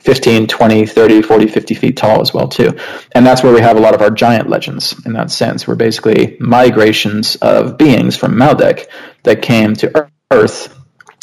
[SPEAKER 2] 15, 20, 30, 40, 50 feet tall as well too. And that's where we have a lot of our giant legends in that sense. We're basically migrations of beings from Maldek that came to Earth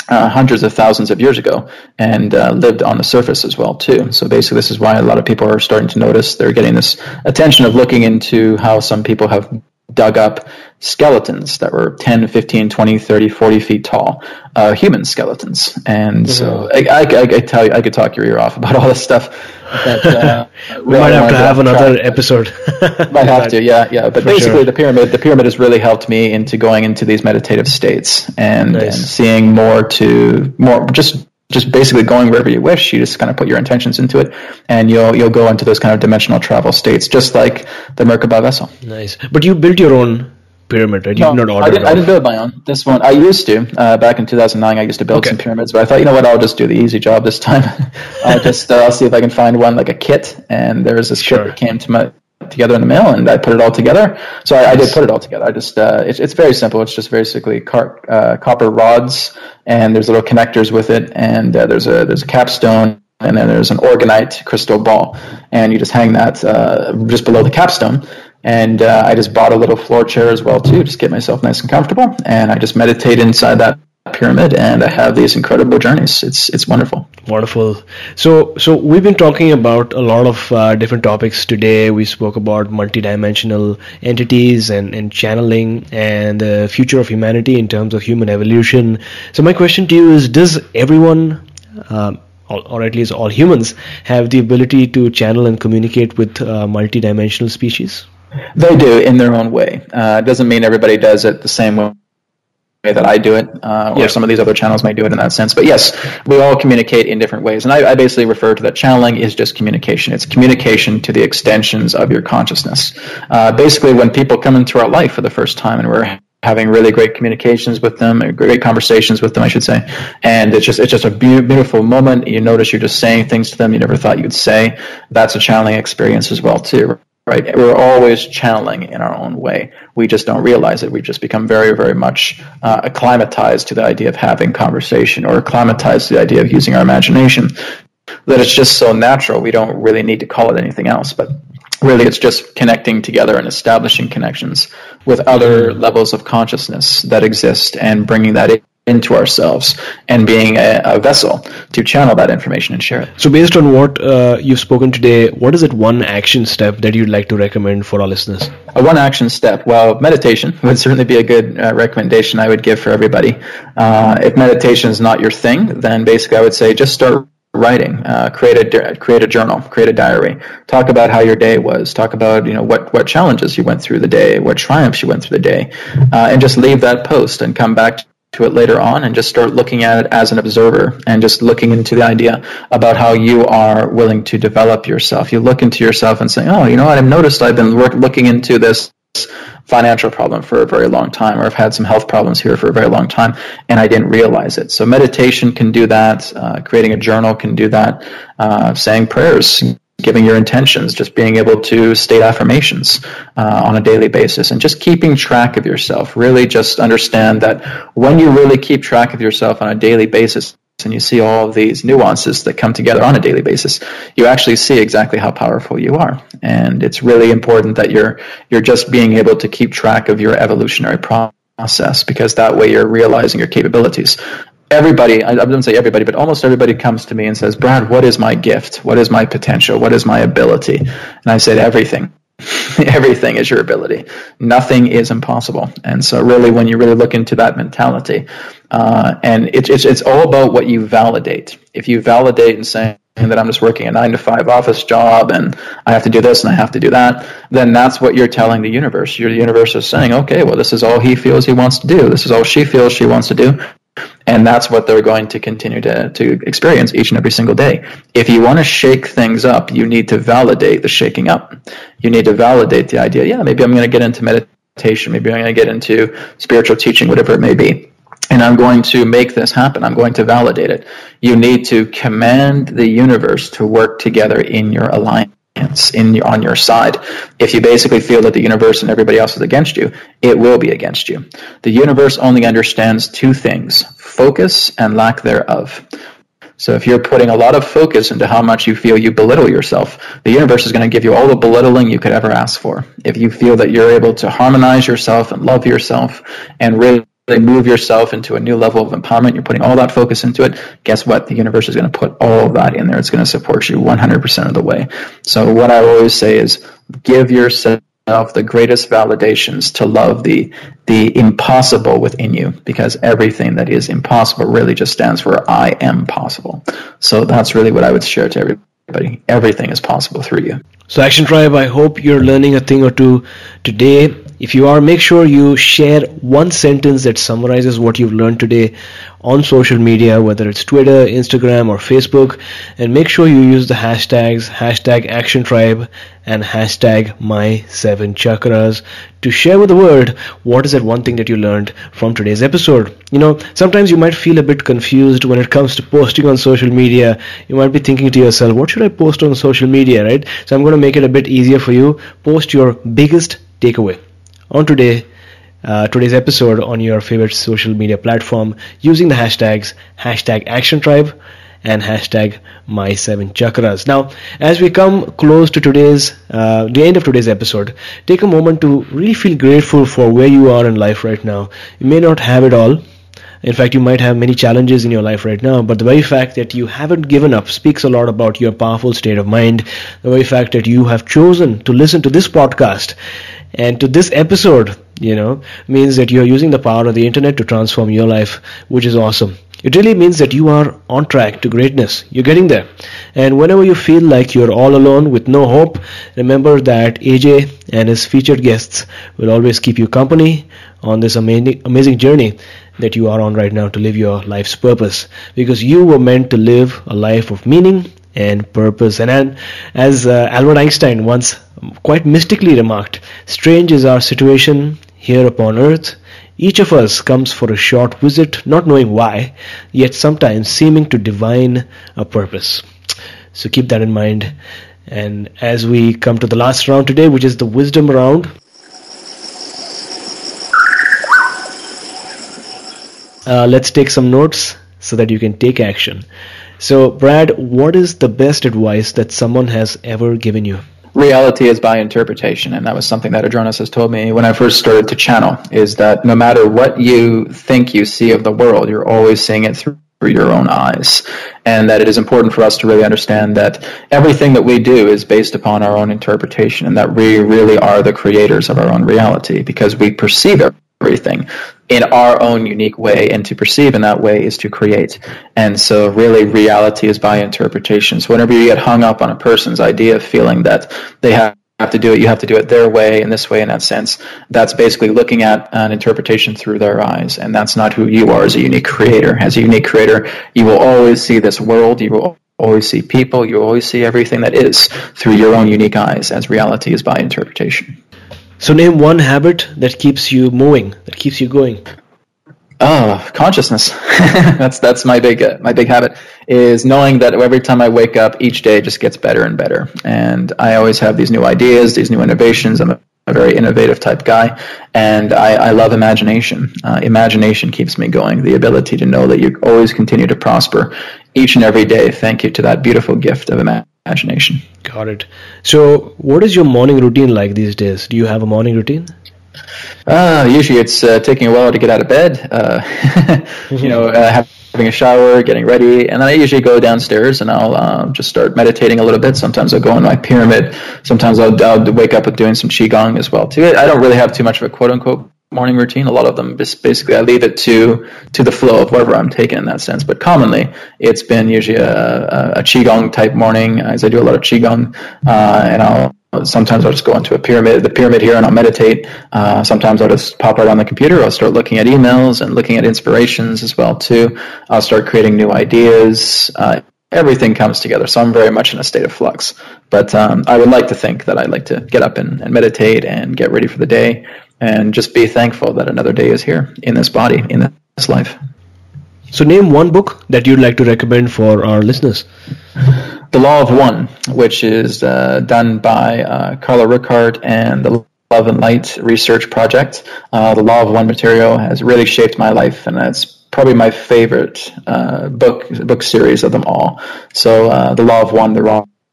[SPEAKER 2] uh, hundreds of thousands of years ago and uh, lived on the surface as well too. So basically, this is why a lot of people are starting to notice they're getting this attention of looking into how some people have dug up skeletons that were 10, 15, 20, 30, 40 feet tall, uh, human skeletons. And mm-hmm. so I, I, I, I, tell you, I could talk your ear off about all this stuff.
[SPEAKER 1] But, uh, we might have to have another episode.
[SPEAKER 2] might have to, yeah, yeah. But For basically, sure. the pyramid, the pyramid has really helped me into going into these meditative states and, nice. and seeing more to more just just basically going wherever you wish. You just kind of put your intentions into it, and you'll you'll go into those kind of dimensional travel states, just like the Merkaba vessel.
[SPEAKER 1] Nice, but you built your own pyramid, right? You
[SPEAKER 2] no, did not order. I, didn't, I didn't build my own. This one I used to uh, back in 2009. I used to build okay. some pyramids, but I thought, you know what? I'll just do the easy job this time. I'll just uh, I'll see if I can find one like a kit. And there was this sure. kit that came to my together in the mail, and I put it all together. So I, I did put it all together. I just uh, it's, it's very simple. It's just basically car, uh, copper rods, and there's little connectors with it, and uh, there's a there's a capstone. And then there's an orgonite crystal ball, and you just hang that uh, just below the capstone. And uh, I just bought a little floor chair as well too, just get myself nice and comfortable. And I just meditate inside that pyramid and I have these incredible journeys. It's it's wonderful.
[SPEAKER 1] Wonderful. So so we've been talking about a lot of uh, different topics today. We spoke about multidimensional entities and, and channeling and the future of humanity in terms of human evolution. So my question to you is: Does everyone um, or, at least all humans have the ability to channel and communicate with uh, multidimensional species?
[SPEAKER 2] They do in their own way. Uh, it doesn't mean everybody does it the same way that I do it, uh, or yeah. some of these other channels might do it in that sense. But yes, we all communicate in different ways. And I, I, basically refer to that channeling is just communication. It's communication to the extensions of your consciousness. Uh, basically, when people come into our life for the first time and we're having really great communications with them, great conversations with them, I should say. And it's just it's just a beautiful moment. You notice you're just saying things to them you never thought you'd say. That's a channeling experience as well too right? We're always channeling in our own way. We just don't realize it. We just become very, very much uh, acclimatized to the idea of having conversation or acclimatized to the idea of using our imagination that it's just so natural. We don't really need to call it anything else, but really it's just connecting together and establishing connections with other levels of consciousness that exist and bringing that in into ourselves and being a, a, vessel to channel that information and share it.
[SPEAKER 1] So, based on what uh, you've spoken today, what is it one action step that you'd like to recommend for our listeners?
[SPEAKER 2] A one action step. Well, meditation would certainly be a good uh, recommendation I would give for everybody. Uh, if meditation is not your thing, then basically I would say just start writing uh, create a create a journal create a diary talk about how your day was talk about you know what what challenges you went through the day what triumphs you went through the day uh, and just leave that post and come back to it later on and just start looking at it as an observer and just looking into the idea about how you are willing to develop yourself. You look into yourself and say, oh, you know what, I've noticed I've been work- looking into this financial problem for a very long time, or I've had some health problems here for a very long time, and I didn't realize it. So meditation can do that. Uh, creating a journal can do that. Uh, saying prayers giving your intentions, just being able to state affirmations uh, on a daily basis, and just keeping track of yourself. Really, just understand that when you really keep track of yourself on a daily basis, and you see all of these nuances that come together on a daily basis, you actually see exactly how powerful you are. And it's really important that you're you're just being able to keep track of your evolutionary process because that way you're realizing your capabilities everybody, I, wouldn't say everybody, but almost everybody comes to me and says, Brad, what is my gift? What is my potential? What is my ability? And I said, everything. everything is your ability. Nothing is impossible. And so, really, when you really look into that mentality, uh, and it, it's it's all about what you validate. If you validate and say that I'm just working a nine to five office job and I have to do this and I have to do that, then that's what you're telling the universe. Your universe is saying, okay, well, this is all he feels he wants to do. This is all she feels she wants to do and that's what they're going to continue to, to experience each and every single day. If you want to shake things up, you need to validate the shaking up. You need to validate the idea, yeah, maybe I'm going to get into meditation, maybe I'm going to get into spiritual teaching, whatever it may be. And I'm going to make this happen. I'm going to validate it. You need to command the universe to work together in your alliance in on your side. If you basically feel that the universe and everybody else is against you, it will be against you. The universe only understands two things: focus and lack thereof. So if you're putting a lot of focus into how much you feel you belittle yourself, the universe is going to give you all the belittling you could ever ask for. If you feel that you're able to harmonize yourself and love yourself and really move yourself into a new level of empowerment, you're putting all that focus into it, guess what? The universe is going to put all of that in there. It's going to support you 100% of the way. So what I always say is give yourself the greatest validations to love the the impossible within you because everything that is impossible really just stands for I am possible. So that's really what I would share to everybody. Everything is possible through you.
[SPEAKER 1] So Action Tribe, I hope you're learning a thing or two today. If you are, make sure you share one sentence that summarizes what you've learned today on social media, whether it's Twitter, Instagram, or Facebook, and make sure you use the hashtags hashtag Action Tribe and hashtag My Seven Chakras to share with the world what is that one thing that you learned from today's episode. You know, sometimes you might feel a bit confused when it comes to posting on social media. You might be thinking to yourself, what should I post on social media, right? So I'm going to make it a bit easier for you. Post your biggest takeaway on today uh, today's episode on your favorite social media platform using the hashtags hashtag action tribe and hashtag my seven chakras. Now as we come close to today's uh, the end of today's episode take a moment to really feel grateful for where you are in life right now. You may not have it all. In fact, you might have many challenges in your life right now, but the very fact that you haven't given up speaks a lot about your powerful state of mind. The very fact that you have chosen to listen to this podcast and to this episode, you know, means that you're using the power of the internet to transform your life, which is awesome. It really means that you are on track to greatness. You're getting there. And whenever you feel like you're all alone with no hope, remember that AJ and his featured guests will always keep you company on this amazing, amazing journey that you are on right now to live your life's purpose. Because you were meant to live a life of meaning and purpose. And as uh, Albert Einstein once quite mystically remarked, strange is our situation here upon earth. Each of us comes for a short visit, not knowing why, yet sometimes seeming to divine a purpose. So keep that in mind. And as we come to the last round today, which is the wisdom round, uh, let's take some notes so that you can take action. So, Brad, what is the best advice that someone has ever given you?
[SPEAKER 2] Reality is by interpretation, and that was something that Adronis has told me when I first started to channel. Is that no matter what you think you see of the world, you're always seeing it through your own eyes. And that it is important for us to really understand that everything that we do is based upon our own interpretation and that we really are the creators of our own reality because we perceive everything in our own unique way and to perceive in that way is to create. And so really reality is by interpretation. So whenever you get hung up on a person's idea of feeling that they have to do it you have to do it their way in this way in that sense that's basically looking at an interpretation through their eyes. And that's not who you are as a unique creator. As a unique creator you will always see this world you will always see people you always see everything that is through your own unique eyes as reality is by interpretation
[SPEAKER 1] so name one habit that keeps you moving, that keeps you going.
[SPEAKER 2] Oh, consciousness. that's that's my big uh, my big habit is knowing that every time I wake up, each day just gets better and better. And I always have these new ideas, these new innovations. I'm a, a very innovative type guy, and I, I love imagination. Uh, imagination keeps me going. The ability to know that you always continue to prosper each and every day. Thank you to that beautiful gift of imagination imagination.
[SPEAKER 1] Got it. So, what is your morning routine like these days? Do you have a morning routine?
[SPEAKER 2] Uh, usually it's uh, taking a while to get out of bed, uh, you know, uh, having a shower, getting ready, and then I usually go downstairs and I'll uh, just start meditating a little bit. Sometimes I'll go in my pyramid. Sometimes I'll, I'll wake up with doing some qigong as well too. I don't really have too much of a quote unquote morning routine. A lot of them just basically I leave it to to the flow of wherever I'm taken in that sense. But commonly, it's been usually a, a, a qigong type morning, as I do a lot of qigong, uh, and I'll. Sometimes I'll just go into a pyramid, the pyramid here, and I'll meditate. Uh, sometimes I'll just pop right on the computer. I'll start looking at emails and looking at inspirations as well too. I'll start creating new ideas. Uh, everything comes together. So I'm very much in a state of flux. But um, I would like to think that I'd like to get up and, and meditate and get ready for the day and just be thankful that another day is here in this body, in this life.
[SPEAKER 1] So, name one book that you'd like to recommend for our listeners.
[SPEAKER 2] The Law of One, which is uh, done by uh, Carla Rueckert and the Love and Light Research Project. Uh, the Law of One material has really shaped my life, and that's probably my favorite uh, book book series of them all. So, uh, The Law of One, The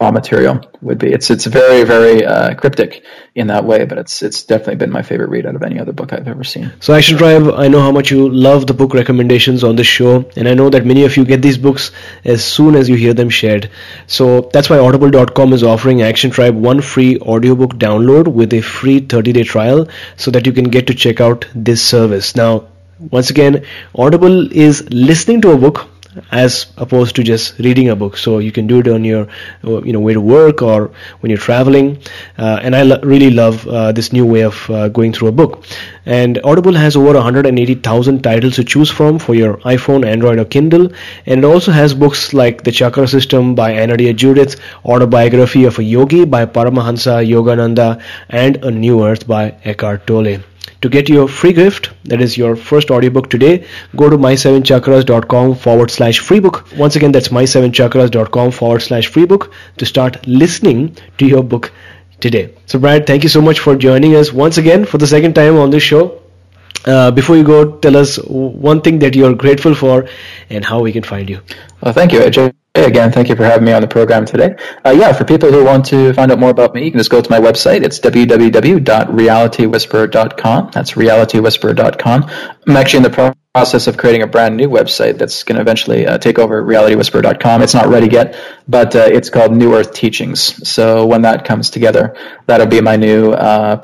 [SPEAKER 2] Ra material would be. It's it's very very uh, cryptic in that way, but it's it's definitely been my favorite read out of any other book I've ever seen.
[SPEAKER 1] So Action Tribe, I know how much you love the book recommendations on this show, and I know that many of you get these books as soon as you hear them shared. So that's why Audible.com is offering Action Tribe one free audiobook download with a free 30-day trial, so that you can get to check out this service. Now, once again, Audible is listening to a book as opposed to just reading a book. So you can do it on your you know way to work or when you're traveling. Uh, and I lo- really love uh, this new way of uh, going through a book. And Audible has over 180,000 titles to choose from for your iPhone, Android, or Kindle. And it also has books like The Chakra System by Anodea Judith, Autobiography of a Yogi by Paramahansa Yogananda, and A New Earth by Eckhart Tolle. To get your free gift, that is your first audiobook today, go to my7chakras.com forward slash free book. Once again, that's my7chakras.com forward slash free book to start listening to your book today. So, Brad, thank you so much for joining us once again for the second time on this show. Uh, before you go, tell us one thing that you're grateful for and how we can find you.
[SPEAKER 2] Well, thank you, Ajay. Hey again, thank you for having me on the program today. Uh, yeah, for people who want to find out more about me, you can just go to my website. It's www.realitywhisperer.com. That's realitywhisperer.com. I'm actually in the process of creating a brand new website that's going to eventually uh, take over realitywhisperer.com. It's not ready yet, but uh, it's called New Earth Teachings. So when that comes together, that'll be my new uh,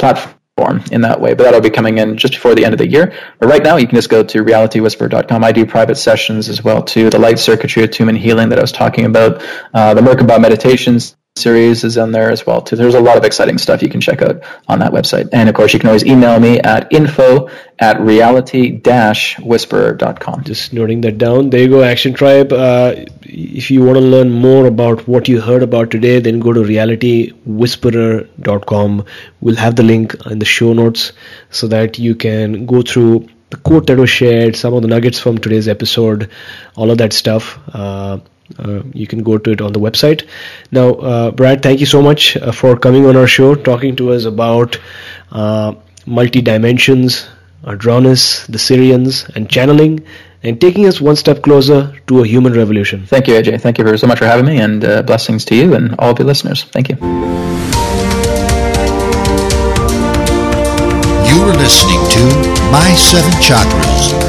[SPEAKER 2] platform in that way. But that'll be coming in just before the end of the year. But right now, you can just go to realitywhisper.com. I do private sessions as well too. The light circuitry attunement healing that I was talking about, uh, the Merkaba meditations series is on there as well too. There's a lot of exciting stuff you can check out on that website. And of course, you can always email me at info at reality-whisperer.com.
[SPEAKER 1] Just noting that down. There you go, Action Tribe. Uh, if you want to learn more about what you heard about today, then go to realitywhisperer.com. We'll have the link in the show notes so that you can go through the quote that was shared, some of the nuggets from today's episode, all of that stuff. Uh, uh, you can go to it on the website. Now, uh, Brad, thank you so much uh, for coming on our show, talking to us about uh, multi dimensions, Adronis, the Sirians, and channeling, and taking us one step closer to a human revolution.
[SPEAKER 2] Thank you, AJ. Thank you very so much for having me, and uh, blessings to you and all of your listeners. Thank you.
[SPEAKER 3] You were listening to My Seven Chakras